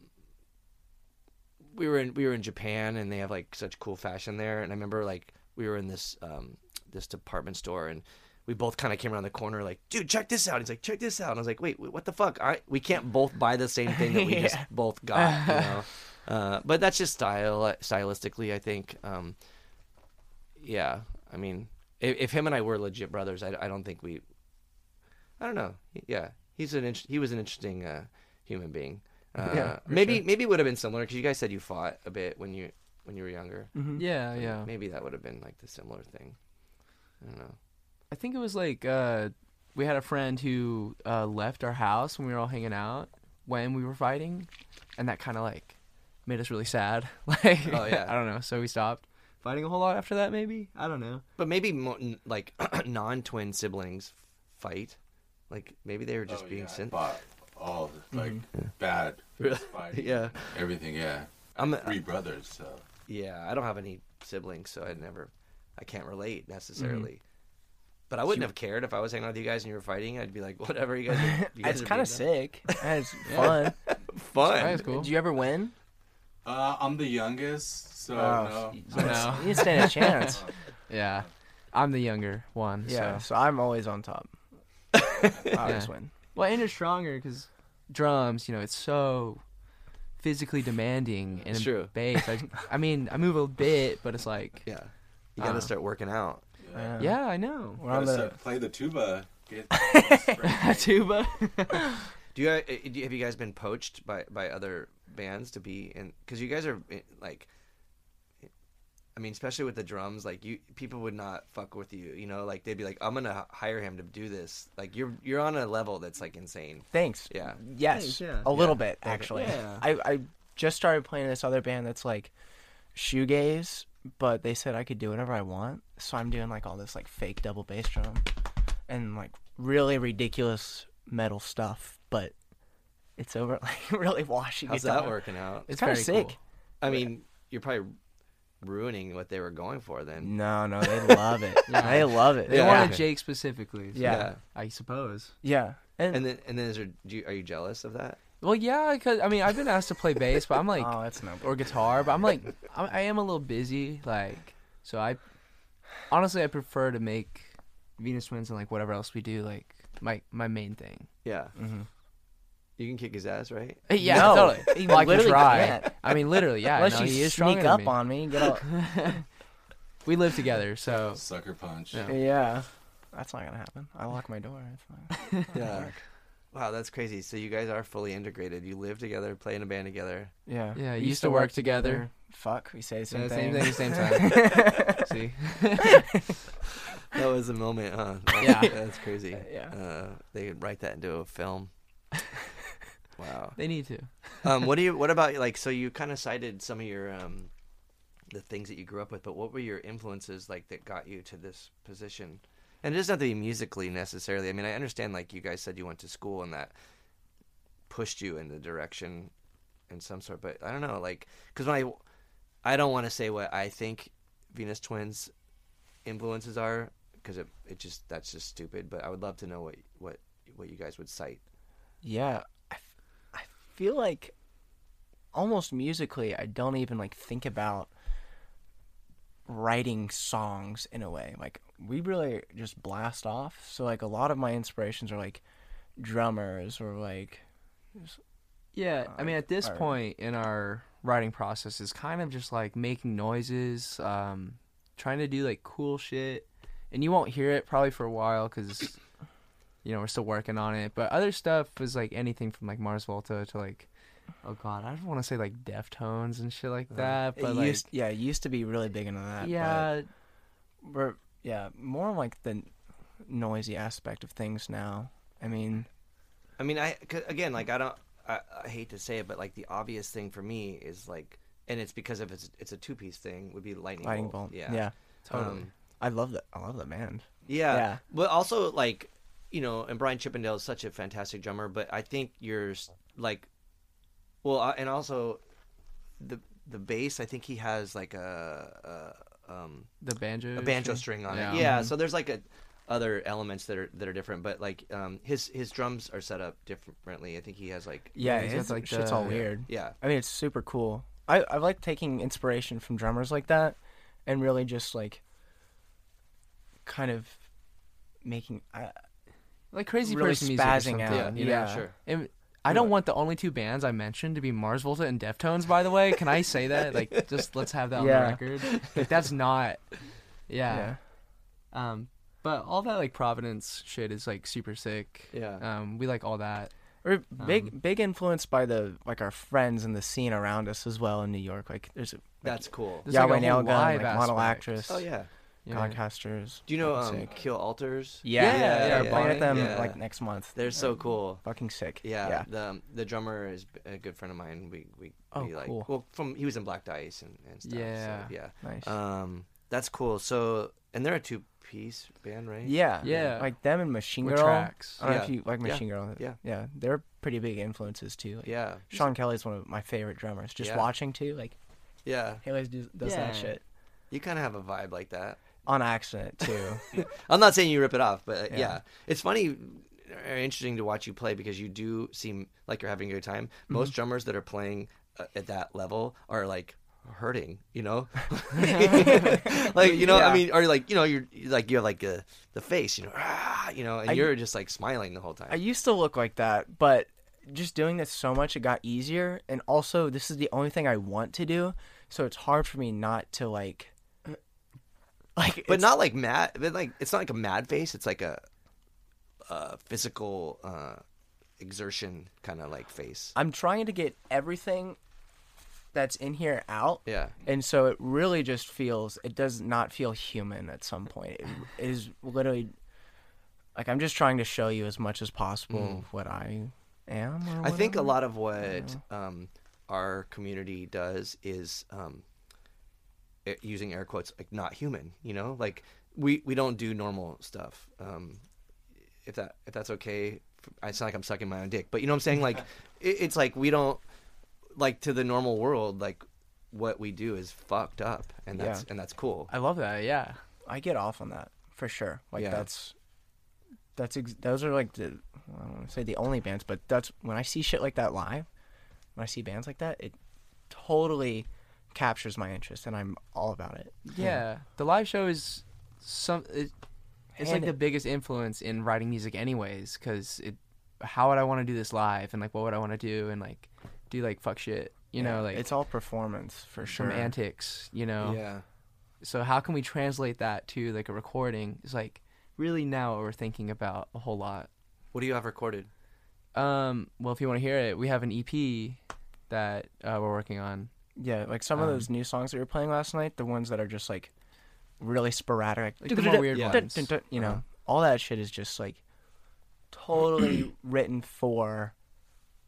Speaker 1: we were in we were in Japan and they have like such cool fashion there. And I remember like we were in this um this department store and we both kind of came around the corner like, dude, check this out. He's like, check this out. And I was like, wait, wait, what the fuck? I we can't both buy the same thing that we just both got. You know? uh, but that's just style stylistically. I think. Um, yeah, I mean, if, if him and I were legit brothers, I, I don't think we. I don't know. Yeah, he's an he was an interesting uh, human being. Uh,
Speaker 4: Yeah,
Speaker 1: maybe
Speaker 4: sure.
Speaker 1: maybe it would have been similar because you guys said you fought a bit when you when you were younger.
Speaker 4: Mhm.
Speaker 7: Yeah,
Speaker 1: So
Speaker 7: yeah.
Speaker 1: Maybe that would have been like the similar thing. I don't know.
Speaker 7: I think it was like uh, we had a friend who uh, left our house when we were all hanging out when we were fighting, and that kind of like made us really sad. like,
Speaker 1: Oh, yeah.
Speaker 7: I don't know. So we stopped fighting a whole lot after that. Maybe I don't know.
Speaker 1: But maybe mo- n- like non-twin siblings fight. Like maybe they were just
Speaker 9: Oh,
Speaker 1: being
Speaker 9: yeah, I
Speaker 1: sent.
Speaker 9: fought all the, like bad
Speaker 1: Really? Yeah.
Speaker 9: everything. Yeah,
Speaker 1: I'm
Speaker 9: three brothers. So
Speaker 1: yeah. I don't have any siblings, so I never. I can't relate necessarily. But I wouldn't have cared if I was hanging out with you guys and you were fighting. I'd be like, whatever, you guys. Are, you guys
Speaker 4: It's kind of sick. It's fun.
Speaker 1: Fun.
Speaker 7: That's cool.
Speaker 4: Did you ever win?
Speaker 9: uh, I'm the youngest, so
Speaker 4: Oh,
Speaker 9: no.
Speaker 7: No.
Speaker 4: You didn't stand a chance.
Speaker 7: Yeah, I'm the younger one.
Speaker 4: Yeah,
Speaker 7: So.
Speaker 4: so I'm always on top. I always
Speaker 7: Yeah.
Speaker 4: win.
Speaker 7: Well, and you're stronger because drums. You know, it's so physically demanding and
Speaker 1: It's true.
Speaker 7: bass. I, I mean, I move a bit, but it's like
Speaker 1: Yeah. You got to
Speaker 7: Uh.
Speaker 1: start working out.
Speaker 4: Uh,
Speaker 7: Yeah, I know.
Speaker 4: We're on the.
Speaker 9: play the tuba.
Speaker 7: Tuba.
Speaker 1: Do you, uh, do you have you guys been poached by by other bands to be in? Because you guys are eh, like, I mean, especially with the drums, like you people would not fuck with you. You know, like they'd be like, I'm gonna hire him to do this. Like you're you're on a level that's like insane.
Speaker 4: Thanks.
Speaker 1: Yeah.
Speaker 4: Yes.
Speaker 7: Thanks, yeah.
Speaker 4: A little
Speaker 1: Yeah.
Speaker 4: bit actually.
Speaker 7: Yeah.
Speaker 4: I I just started playing in this other band that's like shoegaze, but they said I could do whatever I want, so I'm doing like all this like fake double bass drum and like really ridiculous metal stuff, but it's over like really washing
Speaker 1: How's
Speaker 4: it down.
Speaker 1: that working out?
Speaker 4: It's,
Speaker 7: It's
Speaker 4: kind of sick.
Speaker 7: cool.
Speaker 1: I mean, you're probably ruining what they were going for then.
Speaker 4: No, no, they love it.
Speaker 7: Yeah.
Speaker 4: They love it.
Speaker 7: They
Speaker 1: Yeah.
Speaker 7: wanted Jake specifically. so
Speaker 4: Yeah.
Speaker 7: I suppose.
Speaker 4: Yeah. And,
Speaker 1: And then and then is there, do you, are you jealous of that?
Speaker 7: Well, yeah, because I mean, I've been asked to play bass, but I'm like,
Speaker 4: oh, that's no.
Speaker 7: or guitar, but I'm like, I'm, I am a little busy, like, so I, honestly, I prefer to make Venus Twins and like whatever else we do, like my my main thing.
Speaker 1: Yeah.
Speaker 4: Mhm.
Speaker 1: You can kick his ass, right?
Speaker 7: Yeah,
Speaker 4: No,
Speaker 7: totally.
Speaker 4: he
Speaker 7: Well, I can
Speaker 4: literally
Speaker 7: try.
Speaker 4: can't.
Speaker 7: I mean, literally, yeah.
Speaker 4: Unless
Speaker 7: no,
Speaker 4: you
Speaker 7: he is
Speaker 4: sneak
Speaker 7: stronger than
Speaker 4: up
Speaker 7: me.
Speaker 4: on me, get out.
Speaker 7: We live together, so
Speaker 9: Sucker punch.
Speaker 7: Yeah.
Speaker 4: yeah. That's not gonna happen. I lock my door. It's fine.
Speaker 1: Yeah. Wow, that's crazy. So you guys are fully integrated. You live together, play in a band together.
Speaker 4: Yeah.
Speaker 7: Yeah,
Speaker 4: We
Speaker 7: used to work together.
Speaker 4: Fuck, we say the same
Speaker 7: Yeah,
Speaker 4: thing.
Speaker 7: same thing, same time. see,
Speaker 1: That was a moment, huh? That's,
Speaker 7: Yeah.
Speaker 1: that's crazy.
Speaker 4: Yeah.
Speaker 1: Uh, they could write that into a film. Wow.
Speaker 7: they need to.
Speaker 1: Um, what do you? What about like? So you kind of cited some of your um, the things that you grew up with, but what were your influences like that got you to this position? And it doesn't have to be musically necessarily. I mean, I understand like you guys said you went to school and that pushed you in the direction in some sort, but I don't know, like because when I I don't want to say what I think Venus Twins influences are because it it just that's just stupid. But I would love to know what what what you guys would cite.
Speaker 4: Yeah, I, f- I feel like almost musically, I don't even like think about writing songs in a way. Like we really just blast off. So like a lot of my inspirations are like drummers or like
Speaker 7: Yeah, I mean, at this
Speaker 4: Alright.
Speaker 7: point in our writing process, is kind of just like making noises, um, trying to do like cool shit, and you won't hear it probably for a while because you know we're still working on it. But other stuff is like anything from like Mars Volta to like, oh god, I don't want to say like Deftones and shit like that,
Speaker 4: it
Speaker 7: but like
Speaker 4: used yeah, it used to be really big into that. but
Speaker 7: yeah,
Speaker 4: we're yeah more like the noisy aspect of things now. I mean,
Speaker 1: I mean, I 'cause again, like I don't, I, I hate to say it, but like the obvious thing for me is like, and it's because of it's it's a two piece thing would be lightning,
Speaker 4: lightning
Speaker 1: bolt.
Speaker 4: bolt.
Speaker 1: Yeah,
Speaker 4: yeah.
Speaker 7: totally.
Speaker 1: Um,
Speaker 4: I love that. I love that band.
Speaker 1: yeah,
Speaker 4: Yeah.
Speaker 1: But also like, you know, and Brian Chippendale is such a fantastic drummer, but I think you're like, well, uh, and also the the bass. I think he has like a, a um
Speaker 7: the banjo,
Speaker 1: a banjo
Speaker 7: string.
Speaker 1: string on
Speaker 7: Yeah.
Speaker 1: it. Yeah,
Speaker 4: Mhm.
Speaker 1: so there's like a other elements that are that are different, but like um his his drums are set up differently. I think he has like
Speaker 4: Yeah,
Speaker 7: he's got,
Speaker 4: it's
Speaker 7: like,
Speaker 4: shit's
Speaker 7: the-
Speaker 4: all weird.
Speaker 1: yeah.
Speaker 4: I mean, it's super cool. I I like taking inspiration from drummers like that, and really just like kind of making. I,
Speaker 7: like crazy
Speaker 4: really
Speaker 7: person music or
Speaker 4: spazzing
Speaker 7: something,
Speaker 4: out.
Speaker 7: you
Speaker 1: yeah,
Speaker 7: know?
Speaker 1: sure.
Speaker 7: And I don't want the only two bands I mentioned to be Mars Volta and Deftones. By the way, can I say that? Like, just let's have that on the record. Like, that's not.
Speaker 4: yeah.
Speaker 7: Yeah. Um, but all that like Providence shit is like super sick.
Speaker 1: Yeah.
Speaker 7: Um, we like all that.
Speaker 4: We're big
Speaker 7: Um,
Speaker 4: big influenced by the like our friends and the scene around us as well in New York. Like there's like,
Speaker 1: That's cool.
Speaker 7: There's
Speaker 4: Yahweh
Speaker 7: like a
Speaker 4: Nail
Speaker 7: whole
Speaker 4: Gun, like model actress,
Speaker 1: Oh yeah.
Speaker 7: Yeah.
Speaker 4: podcasters.
Speaker 1: Do you know um,
Speaker 4: Sick.
Speaker 1: Kill Alters?
Speaker 4: Yeah,
Speaker 7: Yeah,
Speaker 4: yeah,
Speaker 7: yeah,
Speaker 4: we're playing with them
Speaker 1: yeah.
Speaker 4: like next month.
Speaker 1: They're so cool.
Speaker 4: fucking sick.
Speaker 1: Yeah,
Speaker 4: yeah.
Speaker 1: The the drummer is a good friend of mine. We we,
Speaker 4: Oh,
Speaker 1: we like
Speaker 4: cool.
Speaker 1: well from he was in Black Dice and, and stuff.
Speaker 7: Yeah.
Speaker 1: So, yeah.
Speaker 4: Nice.
Speaker 1: Um, that's cool. So and they're a two piece band, right?
Speaker 4: yeah,
Speaker 7: Yeah.
Speaker 4: Like them and Machine
Speaker 7: With
Speaker 4: Girl.
Speaker 7: tracks.
Speaker 4: I don't know if you like
Speaker 1: Yeah.
Speaker 4: Machine Girl.
Speaker 1: Yeah.
Speaker 4: yeah, they're pretty big influences too. Like,
Speaker 1: Yeah.
Speaker 4: Sean Kelly's one of my favorite drummers. Just
Speaker 1: Yeah.
Speaker 4: watching too, like
Speaker 1: Yeah.
Speaker 4: he always does, does
Speaker 7: Yeah.
Speaker 4: that shit
Speaker 1: You kind of have a vibe like that.
Speaker 4: On accident too.
Speaker 1: I'm not saying you rip it off, but uh, yeah.
Speaker 4: Yeah.
Speaker 1: it's funny or interesting to watch you play because you do seem like you're having a good time.
Speaker 4: Mm-hmm.
Speaker 1: Most drummers that are playing uh, at that level are like hurting, you know, like you know, I
Speaker 4: Yeah.
Speaker 1: mean, or like you know, you're you're like you have like a, the face, you know, ah, you know, and
Speaker 4: I-
Speaker 1: you're just like smiling the whole time.
Speaker 4: I used to look like that, but just doing this so much, it got easier. And also, this is the only thing I want to do, so it's hard for me not to like Like,
Speaker 1: but not like mad. But like it's not like a mad face. It's like a, uh physical uh, exertion kind of like face.
Speaker 4: I'm trying to get everything that's in here out.
Speaker 1: Yeah.
Speaker 4: And so it really just feels it does not feel human at some point. It is literally like I'm just trying to show you as much as possible what I am. Or
Speaker 1: I think a lot of what um, our community does is um, using air quotes like not human. You know, like we we don't do normal stuff. Um, if that if that's okay, I sound like I'm sucking my own dick, but you know what I'm saying? Like it, it's like we don't like to the normal world. Like what we do is fucked up, and that's
Speaker 4: Yeah.
Speaker 1: and that's cool.
Speaker 7: I love that. Yeah.
Speaker 4: I get off on that for sure. Like
Speaker 1: Yeah.
Speaker 4: that's that's ex- those are like the I don't want to say the only bands, but that's when I see shit like that live. When I see bands like that, it totally captures my interest, and I'm all about it.
Speaker 7: Yeah. The live show is some. It, it's like the
Speaker 4: it-
Speaker 7: biggest influence in writing music, anyways. Because it, how would I want to do this live, and like what would I want to do, and like do like fuck shit, you know, like
Speaker 4: it's all performance for sure.
Speaker 7: some
Speaker 4: sure.
Speaker 7: antics, you know.
Speaker 1: Yeah.
Speaker 7: So how can we translate that to like a recording? It's like really now what we're thinking about a whole lot.
Speaker 1: What do you have recorded?
Speaker 7: Um, well, if you want to hear it, we have an EP that uh, we're working on.
Speaker 4: Yeah, like some of
Speaker 7: Um,
Speaker 4: those new songs that we were playing last night, the ones that are just like really sporadic,
Speaker 7: Like the more weird
Speaker 1: Yeah.
Speaker 7: ones.
Speaker 4: you know,
Speaker 1: Uh-huh.
Speaker 4: all that shit is just like totally written for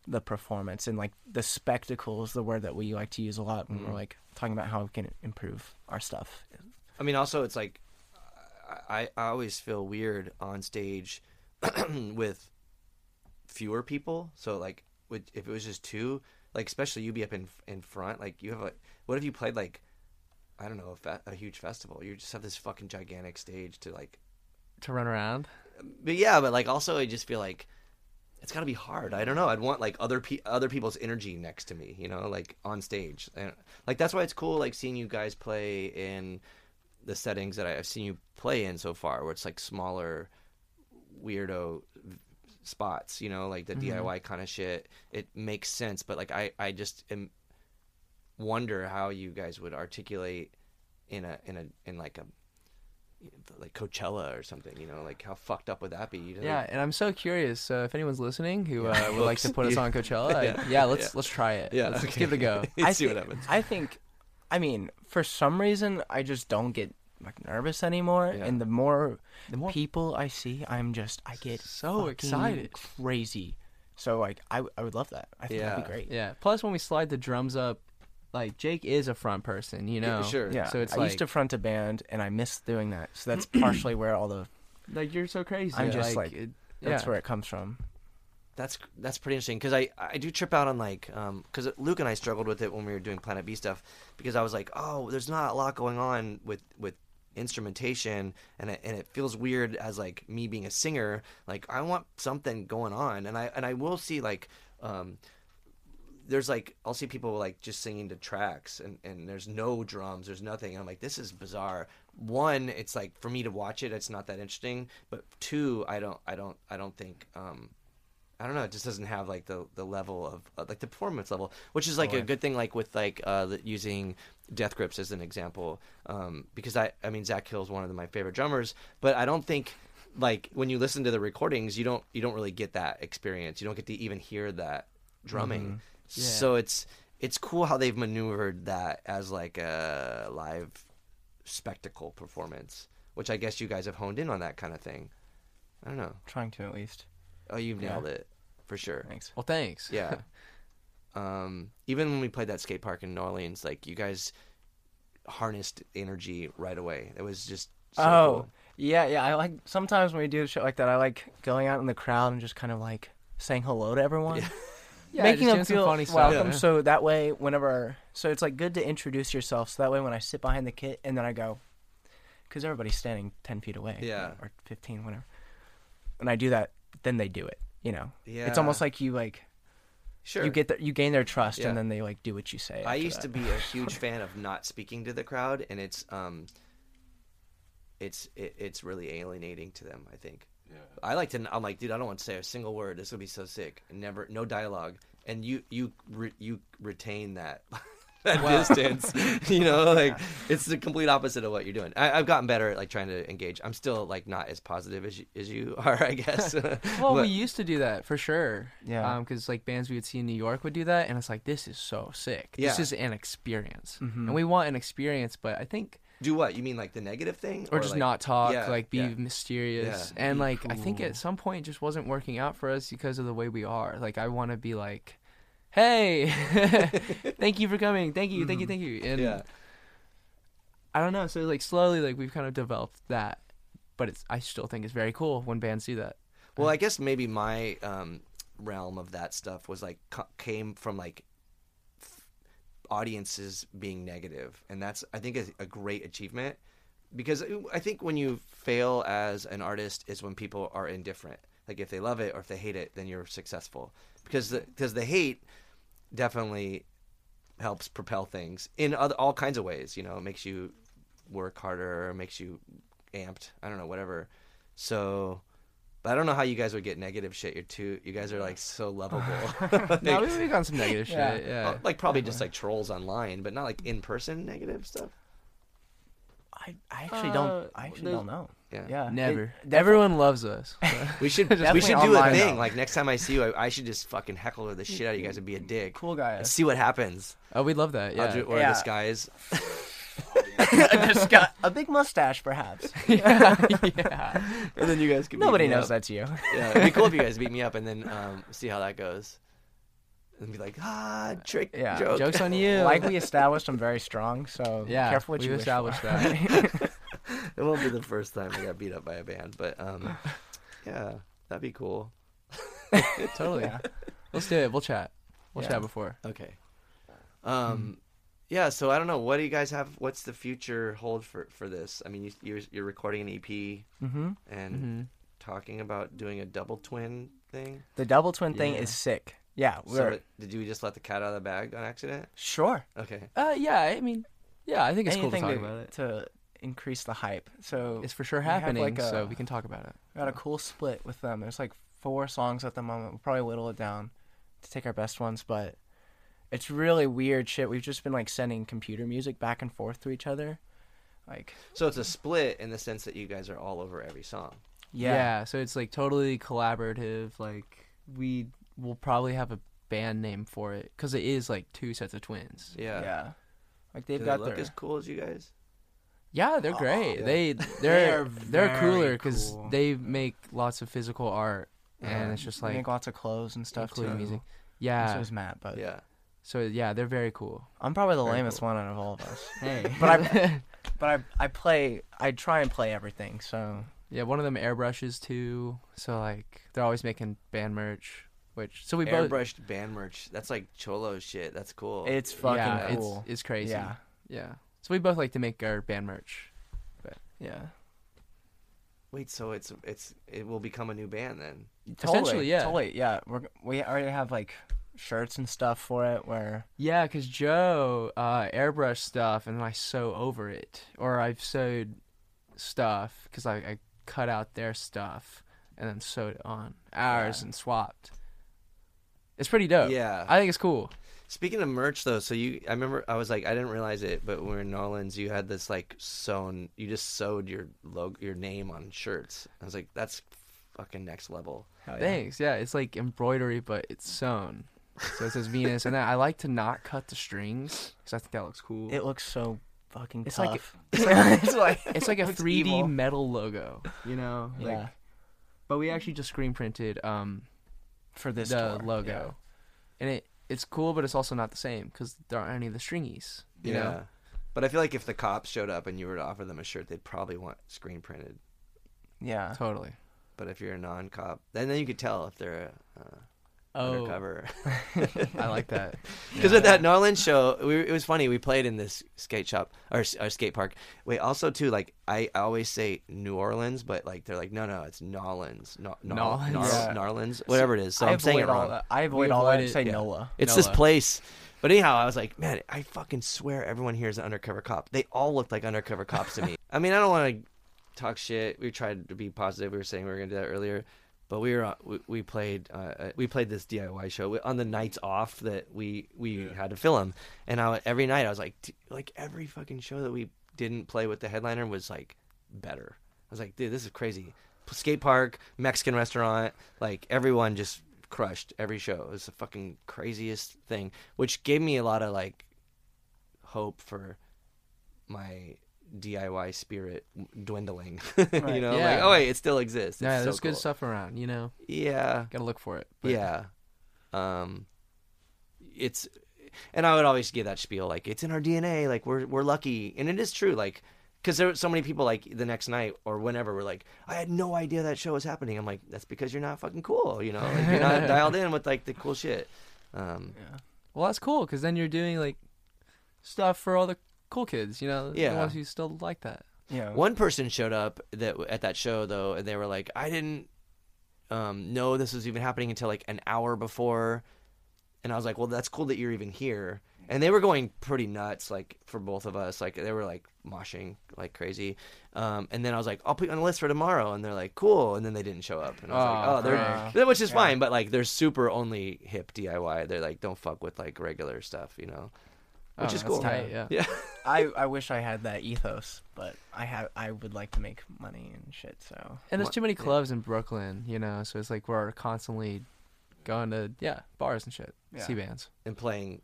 Speaker 4: the performance and like the spectacle is the word that we like to use a lot when we're like talking about how we can improve our stuff.
Speaker 1: I mean, also it's like I, I always feel weird on stage with fewer people. So like, with, if it was just two, like especially you be up in in front, like you have a. What if you played like, I don't know, a, fe- a huge festival? You just have this fucking gigantic stage to like.
Speaker 7: to run around.
Speaker 1: But yeah, but like also I just feel like it's got to be hard. I don't know. I'd want like other pe- other people's energy next to me, you know, like on stage. And, like that's why it's cool like seeing you guys play in the settings that I've seen you play in so far where it's like smaller weirdo spots, you know, like the DIY kind of shit. It makes sense, but like I I just am wonder how you guys would articulate in a in a in like a like Coachella or something, you know, like how fucked up would that be? You know,
Speaker 7: Yeah, and I'm so curious. So if anyone's listening who uh, would like to put us on Coachella, I-
Speaker 1: Yeah.
Speaker 7: yeah, let's
Speaker 1: Yeah.
Speaker 7: let's try it.
Speaker 1: Yeah,
Speaker 7: let's, let's
Speaker 1: okay.
Speaker 7: give it a go.
Speaker 1: Let's see
Speaker 4: thi-
Speaker 1: what happens.
Speaker 4: I think, I mean, for some reason, I just don't get like nervous anymore.
Speaker 1: Yeah.
Speaker 4: And the more,
Speaker 7: The more-
Speaker 4: people I see, I'm just I get
Speaker 7: So excited.
Speaker 4: crazy. So like, I I would love that. I think that'd be great.
Speaker 7: Yeah. Plus, when we slide the drums up, like Jake is a front person, you know.
Speaker 1: sure.
Speaker 4: Yeah,
Speaker 7: So it's
Speaker 4: I
Speaker 7: like
Speaker 4: used to front a band, and I miss doing that. So that's partially where all the
Speaker 7: like you're so crazy.
Speaker 4: I'm just like,
Speaker 7: it-
Speaker 4: that's
Speaker 7: yeah.
Speaker 4: where it comes from.
Speaker 1: That's that's pretty interesting because I I do trip out on like um, because Luke and I struggled with it when we were doing Planet B stuff because I was like oh there's not a lot going on with with instrumentation and it, and it feels weird as like me being a singer like I want something going on. And I and I will see like um there's like I'll see people like just singing to tracks and and there's no drums there's nothing. And I'm like this is bizarre. One it's like for me to watch it it's not that interesting. But two I don't I don't I don't think um I don't know. It just doesn't have like the the level of uh, like the performance level, which is like a good thing. Like with like uh, the, using Death Grips as an example, um, because I I mean Zach Hill's one of the, my favorite drummers, but I don't think like when you listen to the recordings, you don't you don't really get that experience. You don't get to even hear that drumming.
Speaker 7: Yeah.
Speaker 1: So it's it's cool how they've maneuvered that as like a live spectacle performance, which I guess you guys have honed in on that kind of thing. I don't know.
Speaker 4: Trying to at least.
Speaker 1: Oh, you've
Speaker 4: Yeah.
Speaker 1: nailed it for sure.
Speaker 4: Thanks.
Speaker 7: Well, thanks.
Speaker 1: Yeah. um, even when we played that skate park in New Orleans, like you guys harnessed energy right away. It was just so
Speaker 4: oh,
Speaker 1: cool.
Speaker 4: yeah, yeah. I like sometimes when we do shit like that. I like going out in the crowd and just kind of like saying hello to everyone.
Speaker 7: Yeah,
Speaker 4: making them feel
Speaker 7: funny
Speaker 4: welcome.
Speaker 7: Yeah.
Speaker 4: So that way, whenever, so it's like good to introduce yourself. So that way, when I sit behind the kit and then I go, because everybody's standing ten feet away,
Speaker 1: Yeah.
Speaker 4: or fifteen, whatever, and I do that, then they do it. You know,
Speaker 1: Yeah.
Speaker 4: it's almost like you like
Speaker 1: Sure.
Speaker 4: you get the, you gain their trust,
Speaker 1: Yeah.
Speaker 4: and then they like do what you say.
Speaker 1: I
Speaker 4: after
Speaker 1: used to be a huge fan of not speaking to the crowd, and it's um, it's it, it's really alienating to them. I think. Yeah. I like to. I'm like, dude, I don't want to say a single word. This would be so sick. And never, no dialogue. And you, you, re, you retain that. that distance. you know, like it's the complete opposite of what you're doing. I, I've gotten better at like trying to engage. I'm still like not as positive as you, as you are, I guess.
Speaker 7: Well,
Speaker 1: But-
Speaker 7: we used to do that for sure.
Speaker 4: Yeah.
Speaker 7: Because like bands we would see in New York would do that, and it's like this is so sick. This is an experience,
Speaker 4: Mhm.
Speaker 7: and we want an experience. But I think,
Speaker 1: do what? You mean like the negative thing,
Speaker 7: or, just
Speaker 1: like-
Speaker 7: not talk,
Speaker 1: yeah,
Speaker 7: like be
Speaker 1: yeah.
Speaker 7: mysterious,
Speaker 1: Yeah,
Speaker 7: and
Speaker 4: be
Speaker 7: like I think at some point it just wasn't working out for us because of the way we are. Like I want to be like, hey, thank you for coming, thank you, thank you, thank you, and
Speaker 1: Yeah.
Speaker 7: I don't know. So like slowly, like we've kind of developed that, but it's I still think it's very cool when bands do that.
Speaker 1: Well, I guess maybe my um, realm of that stuff was like co- came from like f- audiences being negative, and that's I think is a great achievement because I think when you fail as an artist is when people are indifferent. Like if they love it or if they hate it, then you're successful because the because the hate definitely helps propel things in other, all kinds of ways. You know, it makes you work harder, makes you amped. I don't know, whatever. So, but I don't know how you guys would get negative shit. You're too. You guys are like so lovable. Like,
Speaker 7: no, we, we got some negative
Speaker 4: Yeah.
Speaker 7: shit. Yeah.
Speaker 1: uh, like probably just like trolls online, but not like in person negative stuff.
Speaker 4: I, I actually
Speaker 7: Uh,
Speaker 4: don't. I actually don't know.
Speaker 1: Yeah.
Speaker 4: Yeah.
Speaker 7: Never.
Speaker 4: It-
Speaker 7: Everyone loves us.
Speaker 1: We should we should do a thing.
Speaker 4: though.
Speaker 1: Like next time I see you, I, I should just fucking heckle the shit out of you guys and be a dick.
Speaker 4: Cool guy.
Speaker 1: And see what happens.
Speaker 7: oh, we'd love that. Yeah.
Speaker 1: ju- or
Speaker 4: Yeah.
Speaker 1: disguise.
Speaker 4: just got a big mustache, perhaps.
Speaker 7: yeah. yeah.
Speaker 1: And then you guys can.
Speaker 4: Nobody
Speaker 1: me
Speaker 4: knows
Speaker 1: up.
Speaker 4: that's you.
Speaker 1: Yeah, it'd be cool if you guys beat me up and then um, see how that goes. And be like, ah, trick
Speaker 4: Yeah,
Speaker 1: joke.
Speaker 7: Jokes on you.
Speaker 4: like we established, I'm very strong. So
Speaker 7: Yeah,
Speaker 4: careful what
Speaker 7: we've
Speaker 4: you wish
Speaker 7: established
Speaker 4: for.
Speaker 7: that.
Speaker 1: it won't be the first time I got beat up by a band, but um, yeah, that'd be cool.
Speaker 7: totally.
Speaker 4: Yeah.
Speaker 7: Let's do it. We'll chat. We'll
Speaker 4: Yeah.
Speaker 7: chat before.
Speaker 1: Okay. Um, yeah. So I don't know. What do you guys have? What's the future hold for for this? I mean, you, you're you're recording an EP
Speaker 4: hmm
Speaker 1: and
Speaker 7: hmm
Speaker 1: talking about doing a double twin thing.
Speaker 4: The double twin thing is sick. Yeah, we're
Speaker 1: it- did you just let the cat out of the bag on accident?
Speaker 4: sure.
Speaker 1: Okay.
Speaker 7: Uh, yeah. I mean, yeah. I think it's
Speaker 4: Anything
Speaker 7: cool to
Speaker 4: to,
Speaker 7: talk about it.
Speaker 4: to increase the hype. So
Speaker 7: It's for sure
Speaker 4: we have,
Speaker 7: happening,
Speaker 4: like,
Speaker 7: so
Speaker 4: a-
Speaker 7: we can talk about it.
Speaker 4: we got a cool split with them. There's like four songs at the moment. We'll probably whittle it down to take our best ones, but it's really weird shit. We've just been like sending computer music back and forth to each other. Like
Speaker 1: So it's a split in the sense that you guys are all over every song.
Speaker 4: yeah,
Speaker 7: so it's like totally collaborative. Like we will probably have a band name for it because it is like two sets of twins.
Speaker 1: Yeah.
Speaker 4: yeah. Like they've
Speaker 1: Do
Speaker 4: got
Speaker 1: they look
Speaker 4: their
Speaker 1: as cool as you guys?
Speaker 7: Yeah, they're great.
Speaker 1: yeah.
Speaker 7: They
Speaker 4: They
Speaker 7: they're
Speaker 4: are
Speaker 7: they're cooler because
Speaker 4: cool.
Speaker 7: they make lots of physical art, and
Speaker 1: Uh-huh.
Speaker 7: it's just
Speaker 4: they
Speaker 7: like
Speaker 4: make lots of clothes and stuff too.
Speaker 7: including music.
Speaker 4: So
Speaker 7: Yeah.
Speaker 4: is Matt, but
Speaker 1: Yeah.
Speaker 7: So yeah, they're very cool.
Speaker 4: I'm probably the
Speaker 1: Very
Speaker 4: lamest
Speaker 1: cool.
Speaker 4: one out of all of us.
Speaker 7: Hey,
Speaker 4: But I but I I play I try and play everything. So
Speaker 7: yeah, one of them airbrushes too. So like they're always making band merch, which so we both
Speaker 1: Airbrushed band merch. That's like cholo shit. That's cool.
Speaker 4: it's fucking
Speaker 7: yeah,
Speaker 4: cool.
Speaker 7: it's it's crazy.
Speaker 4: Yeah.
Speaker 7: yeah. So we both like to make our band merch.
Speaker 4: Yeah.
Speaker 1: Wait, so it's it's it will become a new band then?
Speaker 7: Essentially,
Speaker 4: Totally,
Speaker 7: yeah.
Speaker 4: Totally, yeah. We're we already have like shirts and stuff for it where
Speaker 7: Yeah, because Joe uh, airbrush stuff, and I sew over it, or I've sewed stuff because I, I cut out their stuff and then sewed it on ours
Speaker 4: Yeah.
Speaker 7: and swapped. It's pretty dope.
Speaker 1: Yeah.
Speaker 7: I think it's cool.
Speaker 1: Speaking of merch, though, so you, I remember I was like, I didn't realize it, but when we were in New Orleans, you had this like sewn, you just sewed your logo, your name on shirts. I was like, that's fucking next level.
Speaker 4: hell yeah.
Speaker 7: Thanks. Yeah, it's like embroidery, but it's sewn. So it says Venus, and then I like to not cut the strings because I think that looks cool.
Speaker 4: It looks so fucking
Speaker 7: It's like-
Speaker 4: tough. it's like
Speaker 7: it's like a 3D
Speaker 4: evil.
Speaker 7: metal logo, you know? Like,
Speaker 4: yeah
Speaker 7: But we actually just screen printed um,
Speaker 4: for this
Speaker 7: the
Speaker 4: tour,
Speaker 7: logo, and it it's cool, but it's also not the same because there aren't any of the stringies. You
Speaker 1: yeah.
Speaker 7: know?
Speaker 1: But I feel like if the cops showed up and you were to offer them a shirt, they'd probably want screen printed.
Speaker 4: Yeah.
Speaker 7: Totally.
Speaker 1: But if you're a non-cop, then then you could tell if they're uh,
Speaker 7: Oh,
Speaker 1: undercover.
Speaker 7: I like that.
Speaker 1: Because at that New Orleans show, we, it was funny. We played in this skate shop or, or skate park. Wait, also too, like I always say New Orleans, but like they're like, no, no, it's Nolans, no, no,
Speaker 7: Nolans.
Speaker 1: Nar-
Speaker 4: Yeah.
Speaker 1: Narlands, whatever it is. So
Speaker 4: I
Speaker 1: I'm saying it
Speaker 4: avoid all
Speaker 1: wrong.
Speaker 4: that. I avoid
Speaker 7: We
Speaker 4: all that.
Speaker 7: avoid
Speaker 4: and Say
Speaker 1: yeah.
Speaker 4: NOLA.
Speaker 1: It's this place. But anyhow, I was like, man, I fucking swear everyone here is an undercover cop. They all looked like undercover cops to me. I mean, I don't want to talk shit. We tried to be positive. We were saying we were going to do that earlier. But we were uh, we, we played uh, uh, we played this DIY show on the nights off that we we had to film, and I every night I was like "D- like every fucking show that we didn't play with the headliner was like better. I was like, dude, this is crazy. Skate park, Mexican restaurant, like everyone just crushed every show. It was the fucking craziest thing, which gave me a lot of like hope for my DIY spirit dwindling. you
Speaker 4: Right.
Speaker 1: know, like oh wait, it still exists. It's
Speaker 7: yeah,
Speaker 1: so
Speaker 7: there's good
Speaker 1: cool.
Speaker 7: stuff around. You know,
Speaker 1: Yeah,
Speaker 7: gotta look for it. but-
Speaker 1: yeah. Um, it's and I would always give that spiel like it's in our DNA. Like we're we're lucky, and it is true. Like because there were so many people like the next night or whenever were like, I had no idea that show was happening. I'm like, that's because you're not fucking cool. You know, like, you're not dialed in with like the cool shit. Um,
Speaker 4: Yeah.
Speaker 7: Well, that's cool because then you're doing like stuff for all the cool kids. You know,
Speaker 1: Yeah.
Speaker 7: the ones who still like that.
Speaker 4: Yeah.
Speaker 1: One person showed up that at that show though, and they were like, "I didn't um, know this was even happening until like an hour before," and I was like, "Well, that's cool that you're even here." And they were going pretty nuts, like for both of us. Like they were like moshing like crazy. Um, and then I was like, "I'll put you on the list for tomorrow," and they're like, "Cool." And then they didn't show up, and I was like,
Speaker 7: Oh,
Speaker 1: "Oh, they're
Speaker 4: crap.
Speaker 1: they're- which is
Speaker 4: Yeah.
Speaker 1: fine, but like they're super only hip DIY. They're like, don't fuck with like regular stuff, you know." Which
Speaker 7: Oh,
Speaker 1: is cool.
Speaker 7: tight, yeah.
Speaker 1: Yeah.
Speaker 4: I, I wish I had that ethos, but I have I would like to make money and shit. So
Speaker 7: And there's too many
Speaker 1: yeah.
Speaker 7: clubs in Brooklyn. You know, so it's like we're constantly going to yeah bars and shit,
Speaker 4: Yeah.
Speaker 7: see bands,
Speaker 1: and playing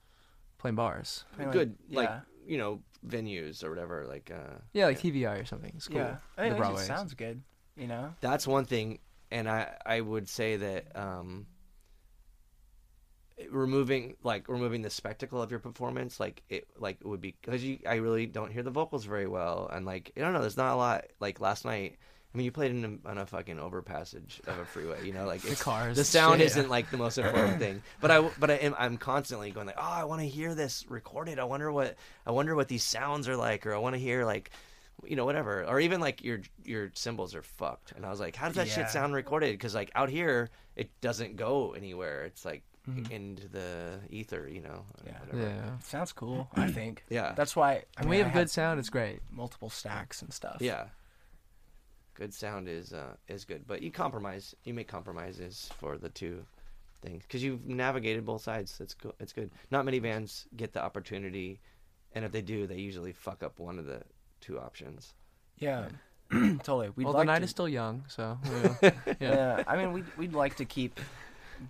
Speaker 7: playing bars.
Speaker 4: I mean,
Speaker 1: good
Speaker 4: yeah.
Speaker 1: like you know venues or whatever like uh
Speaker 7: Yeah, like TV Eye or something. It's cool.
Speaker 4: yeah, I mean,
Speaker 7: the
Speaker 4: it
Speaker 7: Broadway.
Speaker 4: just sounds good. You know.
Speaker 1: that's one thing and i i would say that um removing like removing the spectacle of your performance like it like it would be because you i really don't hear the vocals very well and like i don't know there's not a lot like last night I mean, you played in a, on a fucking overpassage of a freeway, you know, like
Speaker 7: The cars,
Speaker 1: The sound
Speaker 7: shit.
Speaker 1: isn't like the most important thing, but I, but I am, I'm constantly going like, oh, I want to hear this recorded. I wonder what, I wonder what these sounds are like, or I want to hear like, you know, whatever, or even like your your cymbals are fucked. And I was like, how does that
Speaker 4: Yeah.
Speaker 1: shit sound recorded? Because like out here, it doesn't go anywhere. It's like into the ether, you know.
Speaker 4: Yeah.
Speaker 7: Yeah.
Speaker 4: Sounds cool. I think.
Speaker 1: Yeah.
Speaker 4: That's why. I
Speaker 7: When
Speaker 4: mean,
Speaker 7: we
Speaker 4: I
Speaker 7: have good sound, it's great.
Speaker 4: multiple stacks and stuff.
Speaker 1: Yeah. Good sound is uh, is good, but you compromise. You make compromises for the two things because you've navigated both sides. It's good. It's good. Not many bands get the opportunity, and if they do, they usually fuck up one of the two options.
Speaker 4: Yeah. totally. We'd
Speaker 7: well,
Speaker 4: like
Speaker 7: the night
Speaker 4: to,
Speaker 7: is still young, so yeah.
Speaker 4: yeah. I mean, we'd we'd like to keep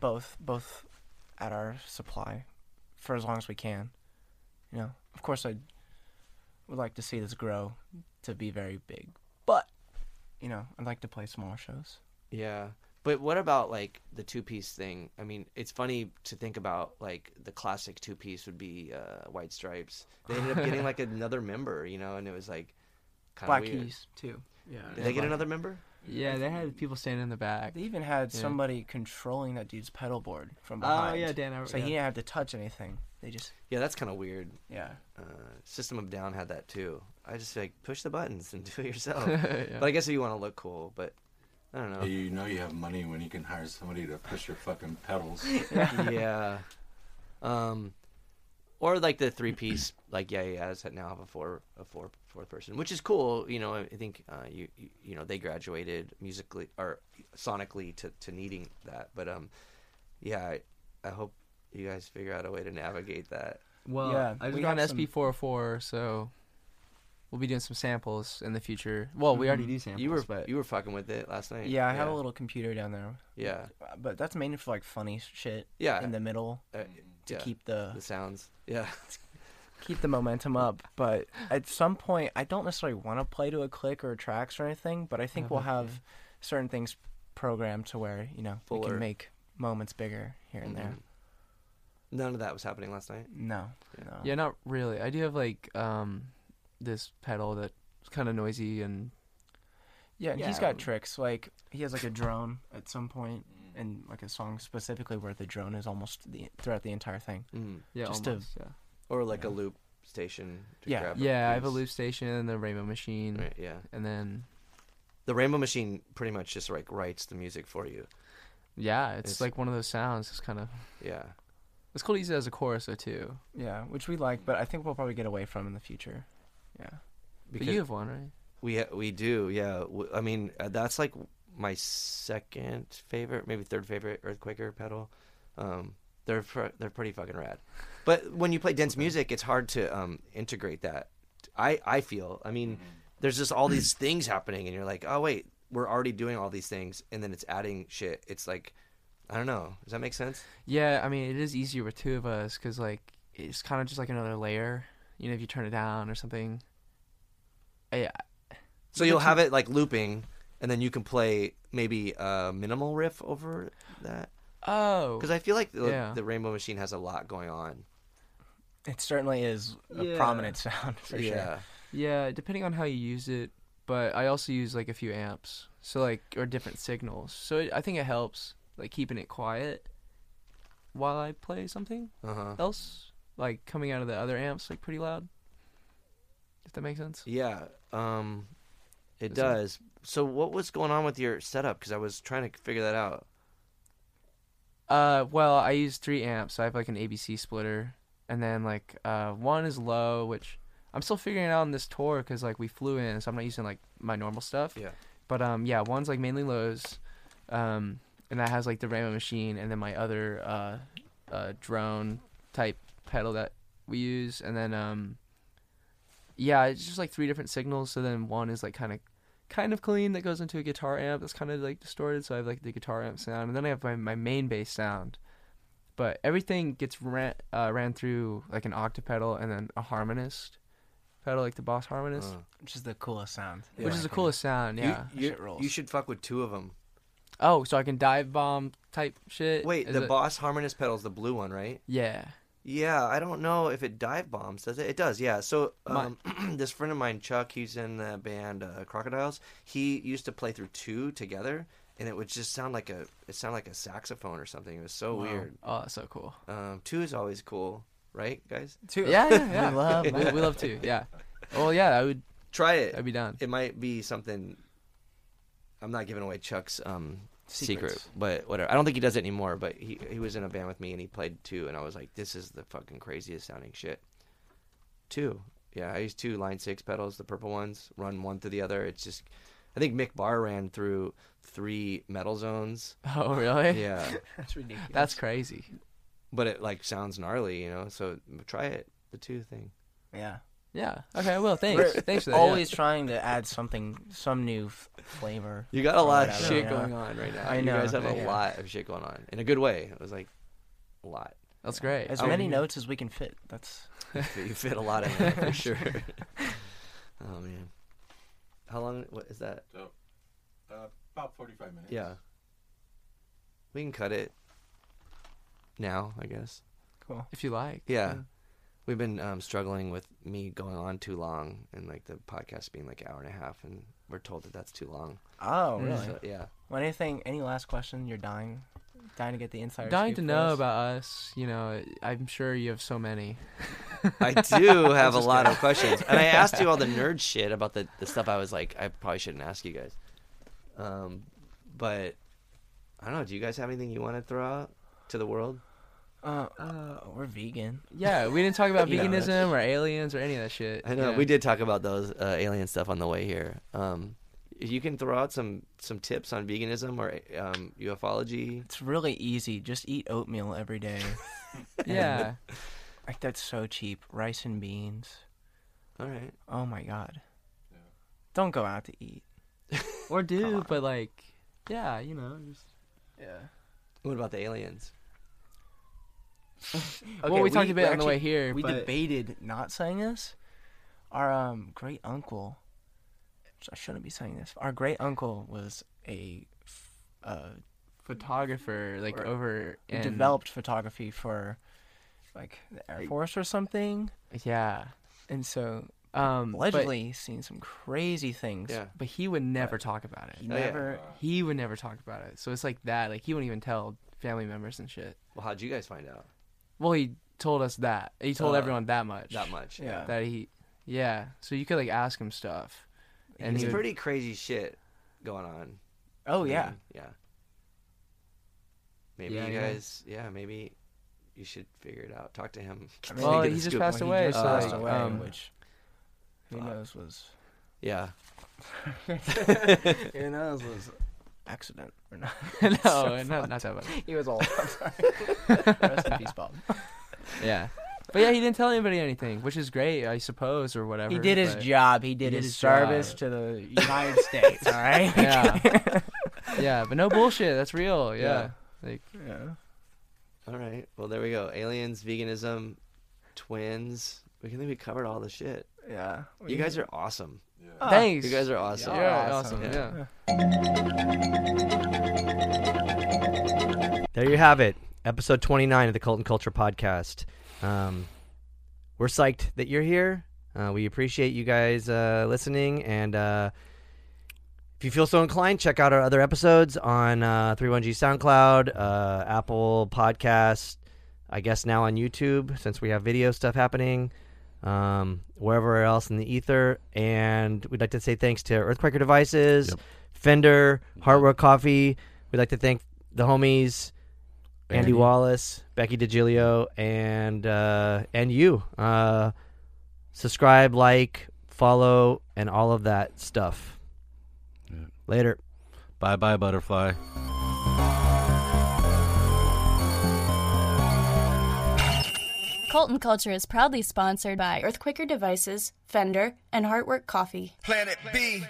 Speaker 4: both both at our supply for as long as we can. You know, of course, I would like to see this grow to be very big, but you know, I'd like to play smaller shows.
Speaker 1: Yeah. But what about like the two piece thing? I mean, it's funny to think about like the classic two piece would be uh, White Stripes. They ended up getting like another member, you know, and it was like kind
Speaker 4: Black
Speaker 1: of weird.
Speaker 4: Keys too. Yeah.
Speaker 1: Did they get another member?
Speaker 7: Yeah, they had people standing in the back.
Speaker 4: They even had
Speaker 7: Yeah.
Speaker 4: somebody controlling that dude's pedal board from behind.
Speaker 7: Oh yeah, Dan. I-
Speaker 4: So
Speaker 7: yeah.
Speaker 4: he didn't have to touch anything. They just
Speaker 1: Yeah, that's kind of weird.
Speaker 4: yeah.
Speaker 1: uh, System of Down had that too. I just like push the buttons and do it yourself.
Speaker 7: Yeah.
Speaker 1: But I guess if you want to look cool, but I don't know.
Speaker 9: You know you have money when you can hire somebody to push your fucking pedals.
Speaker 1: yeah. Um, or like the three piece, like yeah, yeah, that now have a four, a four, fourth person, which is cool. You know, I think uh, you, you, you know, they graduated musically or sonically to, to needing that. But um, yeah, I, I hope you guys figure out a way to navigate that.
Speaker 7: Well,
Speaker 4: Yeah,
Speaker 7: I just
Speaker 4: we
Speaker 7: got
Speaker 4: have
Speaker 7: an SP404, so we'll be doing some samples in the future. Well, we already do samples,
Speaker 1: You were
Speaker 7: but
Speaker 1: you were fucking with it last night.
Speaker 4: Yeah, I have a little computer down there,
Speaker 1: Yeah,
Speaker 4: but that's mainly for like funny shit
Speaker 1: yeah.
Speaker 4: in the middle
Speaker 1: uh,
Speaker 4: to
Speaker 1: yeah.
Speaker 4: keep the
Speaker 1: the sounds. Yeah.
Speaker 4: keep the momentum up. But at some point, I don't necessarily want to play to a click or tracks or anything. But I think we'll have certain things programmed to where you know we can make moments bigger here and there.
Speaker 1: Mhm. None of that was happening last night.
Speaker 4: No, no.
Speaker 7: yeah, not really. I do have like um this pedal that's kind of noisy and
Speaker 4: Yeah, and he's
Speaker 7: Yeah.
Speaker 4: got tricks. Like he has like a drone at some point, and like a song specifically where the drone is almost the throughout the entire thing.
Speaker 1: Mm.
Speaker 7: yeah,
Speaker 4: Just to-
Speaker 7: almost, yeah.
Speaker 1: Or like a loop station. To
Speaker 4: Yeah.
Speaker 1: grab
Speaker 7: Yeah, I have a loop station, and the Rainbow Machine,
Speaker 1: Right, yeah.
Speaker 7: and then
Speaker 1: The Rainbow Machine pretty much just like writes the music for you.
Speaker 7: yeah, it's,
Speaker 1: It's-
Speaker 7: like one of those sounds. It's kind of
Speaker 1: Yeah.
Speaker 7: it's cool to use it as a chorus though too.
Speaker 4: Yeah, which we like, but I think we'll probably get away from in the future. Yeah.
Speaker 7: But you have one, right?
Speaker 1: we ha- we do, yeah. I mean, uh, that's like my second favorite, maybe third favorite Earthquaker pedal. Um, they're pr- they're pretty fucking rad. But when you play dense music, it's hard to um, integrate that. I I feel. I mean, there's just all these things happening, and you're like, oh wait, we're already doing all these things, and then it's adding shit. It's like, I don't know. Does that make sense?
Speaker 7: Yeah, I mean, it is easier with two of us because like it's kind of just like another layer. You know, if you turn it down or something. Yeah,
Speaker 1: So you'll have it like looping, and then you can play maybe a minimal riff over that.
Speaker 7: Oh,
Speaker 1: Because I feel like the,
Speaker 7: Yeah.
Speaker 1: the Rainbow Machine has a lot going on.
Speaker 4: It certainly is a
Speaker 7: Yeah.
Speaker 4: prominent sound for
Speaker 1: yeah.
Speaker 4: sure.
Speaker 7: yeah, depending on how you use it. But I also use like a few amps, so like or different signals. So it, I think it helps like keeping it quiet while I play something
Speaker 1: Uh huh.
Speaker 7: else, like coming out of the other amps like pretty loud. If that makes sense.
Speaker 1: Yeah. Um, it
Speaker 7: Is it-
Speaker 1: does. So what was going on with your setup? Because I was trying to figure that out.
Speaker 7: Uh, well, I use three amps. So I have like an ABC splitter, and then like uh, one is low, which I'm still figuring out on this tour because like we flew in, so I'm not using like my normal stuff.
Speaker 1: Yeah.
Speaker 7: But um, yeah, one's like mainly lows, um, and that has like the Rainbow Machine, and then my other uh, uh, drone type pedal that we use, and then um, yeah, it's just like three different signals. So then one is like kind of kind of clean that goes into a guitar amp that's kind of like distorted. So I have like the guitar amp sound, and then I have my, my main bass sound. But everything gets ran uh, ran through like an octave pedal and then a harmonist pedal, like the Boss harmonist,
Speaker 1: Uh,
Speaker 4: Which is the coolest sound.
Speaker 7: which is the coolest sound. Yeah.
Speaker 1: You,
Speaker 4: Shit rolls.
Speaker 1: you should fuck with two of them.
Speaker 7: Oh, so I can dive bomb type shit.
Speaker 1: Wait,
Speaker 7: Is
Speaker 1: the
Speaker 7: it-
Speaker 1: Boss Harmonist pedal's the blue one, right?
Speaker 7: Yeah.
Speaker 1: Yeah, I don't know if it dive bombs, does it? It does, yeah. So
Speaker 7: My-
Speaker 1: um, this friend of mine, Chuck, he's in the band uh, Crocodiles. He used to play through two together, and it would just sound like a it sounded like a saxophone or something. It was so
Speaker 4: Wow.
Speaker 1: weird.
Speaker 7: Oh, that's so cool.
Speaker 1: Um, two is always cool, right, guys?
Speaker 4: Two.
Speaker 7: Yeah, yeah, yeah.
Speaker 4: We love
Speaker 7: we, we love to. Yeah. Well, yeah, I would.
Speaker 1: Try it.
Speaker 7: I'd be down.
Speaker 1: it might be something. I'm not giving away Chuck's um, secret,
Speaker 4: Secrets.
Speaker 1: but whatever. I don't think he does it anymore. But he he was in a band with me and he played two, and I was like, this is the fucking craziest sounding shit. Two, yeah, I use two line six pedals, the purple ones. Run one through the other. It's just, I think Mick Barr ran through three metal zones.
Speaker 7: Oh, really?
Speaker 1: Yeah,
Speaker 4: That's ridiculous.
Speaker 7: That's crazy.
Speaker 1: but it like sounds gnarly, you know. So try it, the two thing.
Speaker 4: yeah.
Speaker 7: Yeah. Okay. Well, thanks.
Speaker 4: We're
Speaker 7: thanks for that. yeah.
Speaker 4: Always trying to add something, some new f- flavor.
Speaker 1: You got a lot of
Speaker 4: Whatever,
Speaker 1: shit
Speaker 4: yeah.
Speaker 1: going on right now.
Speaker 4: I know.
Speaker 1: You guys have a
Speaker 4: yeah.
Speaker 1: lot of shit going on in a good way. It was like a lot.
Speaker 7: That's great.
Speaker 4: As
Speaker 7: I
Speaker 4: many notes as we can fit. That's
Speaker 1: you fit a lot in there for sure. oh man, how long? What is that?
Speaker 9: So, uh, about 45 minutes.
Speaker 1: Yeah, we can cut it now, I guess.
Speaker 4: cool.
Speaker 7: If you like.
Speaker 1: Yeah, we've been um, struggling with me going on too long and like the podcast being like an hour and a half, and we're told that that's too long.
Speaker 4: Oh,
Speaker 7: Mm.
Speaker 4: really?
Speaker 1: So, yeah,
Speaker 4: Well, anything? Any last question? You're dying, dying to get the insider.
Speaker 7: Dying
Speaker 4: scoop
Speaker 7: to know
Speaker 4: us?
Speaker 7: about us. You know, I'm sure you have so many.
Speaker 1: I do have a lot of questions, and I asked you all the nerd shit about the the stuff. I was like, I probably shouldn't ask you guys. Um, but I don't know. Do you guys have anything you want to throw out to the world?
Speaker 4: Uh, uh, we're vegan.
Speaker 7: Yeah, we didn't talk about
Speaker 1: You know,
Speaker 7: veganism or aliens or any of that shit.
Speaker 1: I know
Speaker 7: Yeah.
Speaker 1: we did talk about those uh, alien stuff on the way here. Um, you can throw out some some tips on veganism or um, ufology.
Speaker 4: It's really easy. Just eat oatmeal every day.
Speaker 7: Yeah.
Speaker 4: like that's so cheap. Rice and beans.
Speaker 1: All right.
Speaker 4: Oh my god. Don't go out to eat.
Speaker 7: or do, but like, yeah, you know. Just...
Speaker 4: Yeah.
Speaker 1: What about the aliens?
Speaker 7: well, we, talked about it on the way here.
Speaker 4: We
Speaker 7: but...
Speaker 4: debated not saying this. Our um, great uncle. I shouldn't be saying this. Our great uncle was a uh,
Speaker 7: photographer, like
Speaker 4: Or-
Speaker 7: over in
Speaker 4: developed photography for like the Air Force or something,
Speaker 7: Yeah.
Speaker 4: and so
Speaker 7: Um,
Speaker 4: allegedly he's seen some crazy things.
Speaker 1: Yeah.
Speaker 7: but, he would never talk about it.
Speaker 4: He
Speaker 1: Oh, yeah.
Speaker 4: never.
Speaker 7: He would never talk about it. So it's like that. Like he wouldn't even tell family members and shit.
Speaker 1: Well, how'd you guys find out
Speaker 7: Well, he told us that. He told
Speaker 1: Uh,
Speaker 7: everyone that much.
Speaker 1: that much?
Speaker 4: Yeah.
Speaker 7: That he, yeah. So you could like ask him stuff, and
Speaker 1: It's
Speaker 7: he would,
Speaker 1: pretty crazy shit going on.
Speaker 4: Oh
Speaker 1: I
Speaker 4: yeah.
Speaker 1: mean, yeah. Maybe
Speaker 7: Yeah,
Speaker 1: you
Speaker 7: yeah.
Speaker 1: guys, yeah. maybe you should figure it out. Talk to him.
Speaker 4: I mean,
Speaker 7: Well,
Speaker 1: Get
Speaker 7: he just
Speaker 1: scoop.
Speaker 7: passed away.
Speaker 4: He just
Speaker 7: so
Speaker 4: passed
Speaker 7: like,
Speaker 4: away,
Speaker 7: um,
Speaker 4: which who
Speaker 1: fuck.
Speaker 4: knows was.
Speaker 1: Yeah.
Speaker 4: who knows was accident or not.
Speaker 7: no, not, not that much.
Speaker 4: he was old. I'm sorry. Rest in peace, Bob.
Speaker 7: Yeah. But yeah, he didn't tell anybody anything, which is great, I suppose, or whatever.
Speaker 4: He did his
Speaker 7: but-
Speaker 4: job. He did
Speaker 7: He did
Speaker 4: his,
Speaker 7: his
Speaker 4: service
Speaker 7: job.
Speaker 4: to the United States. All right.
Speaker 7: Yeah. yeah, but no bullshit. That's real. Yeah. Like,
Speaker 4: yeah.
Speaker 9: All right. Well, there we go. Aliens, veganism, twins. We can think we covered all the shit.
Speaker 4: Yeah.
Speaker 9: You guys are awesome.
Speaker 7: Thanks.
Speaker 9: You guys are awesome.
Speaker 7: You're
Speaker 4: awesome.
Speaker 7: awesome.
Speaker 9: Yeah.
Speaker 7: Yeah.
Speaker 1: There you have it. Episode 29 of the Cult and Culture Podcast. Um, we're psyched that you're here. Uh, we appreciate you guys uh, listening. And uh, if you feel so inclined, check out our other episodes on uh, 31G SoundCloud, uh, Apple Podcast, I guess now on YouTube since we have video stuff happening, um, wherever else in the ether. And we'd like to say thanks to Earthquaker Devices,
Speaker 2: Yep.
Speaker 1: Fender, Heartwork Coffee. We'd like to thank the homies. Andy,
Speaker 2: Andy.
Speaker 1: Wallace, Becky DeGilio, and uh, and you. Uh, subscribe, like, follow, and all of that stuff.
Speaker 2: Yeah.
Speaker 1: Later.
Speaker 2: Bye bye, butterfly.
Speaker 10: Cult and Culture is proudly sponsored by Earthquaker Devices, Fender, and Heartwork Coffee.
Speaker 11: Planet B.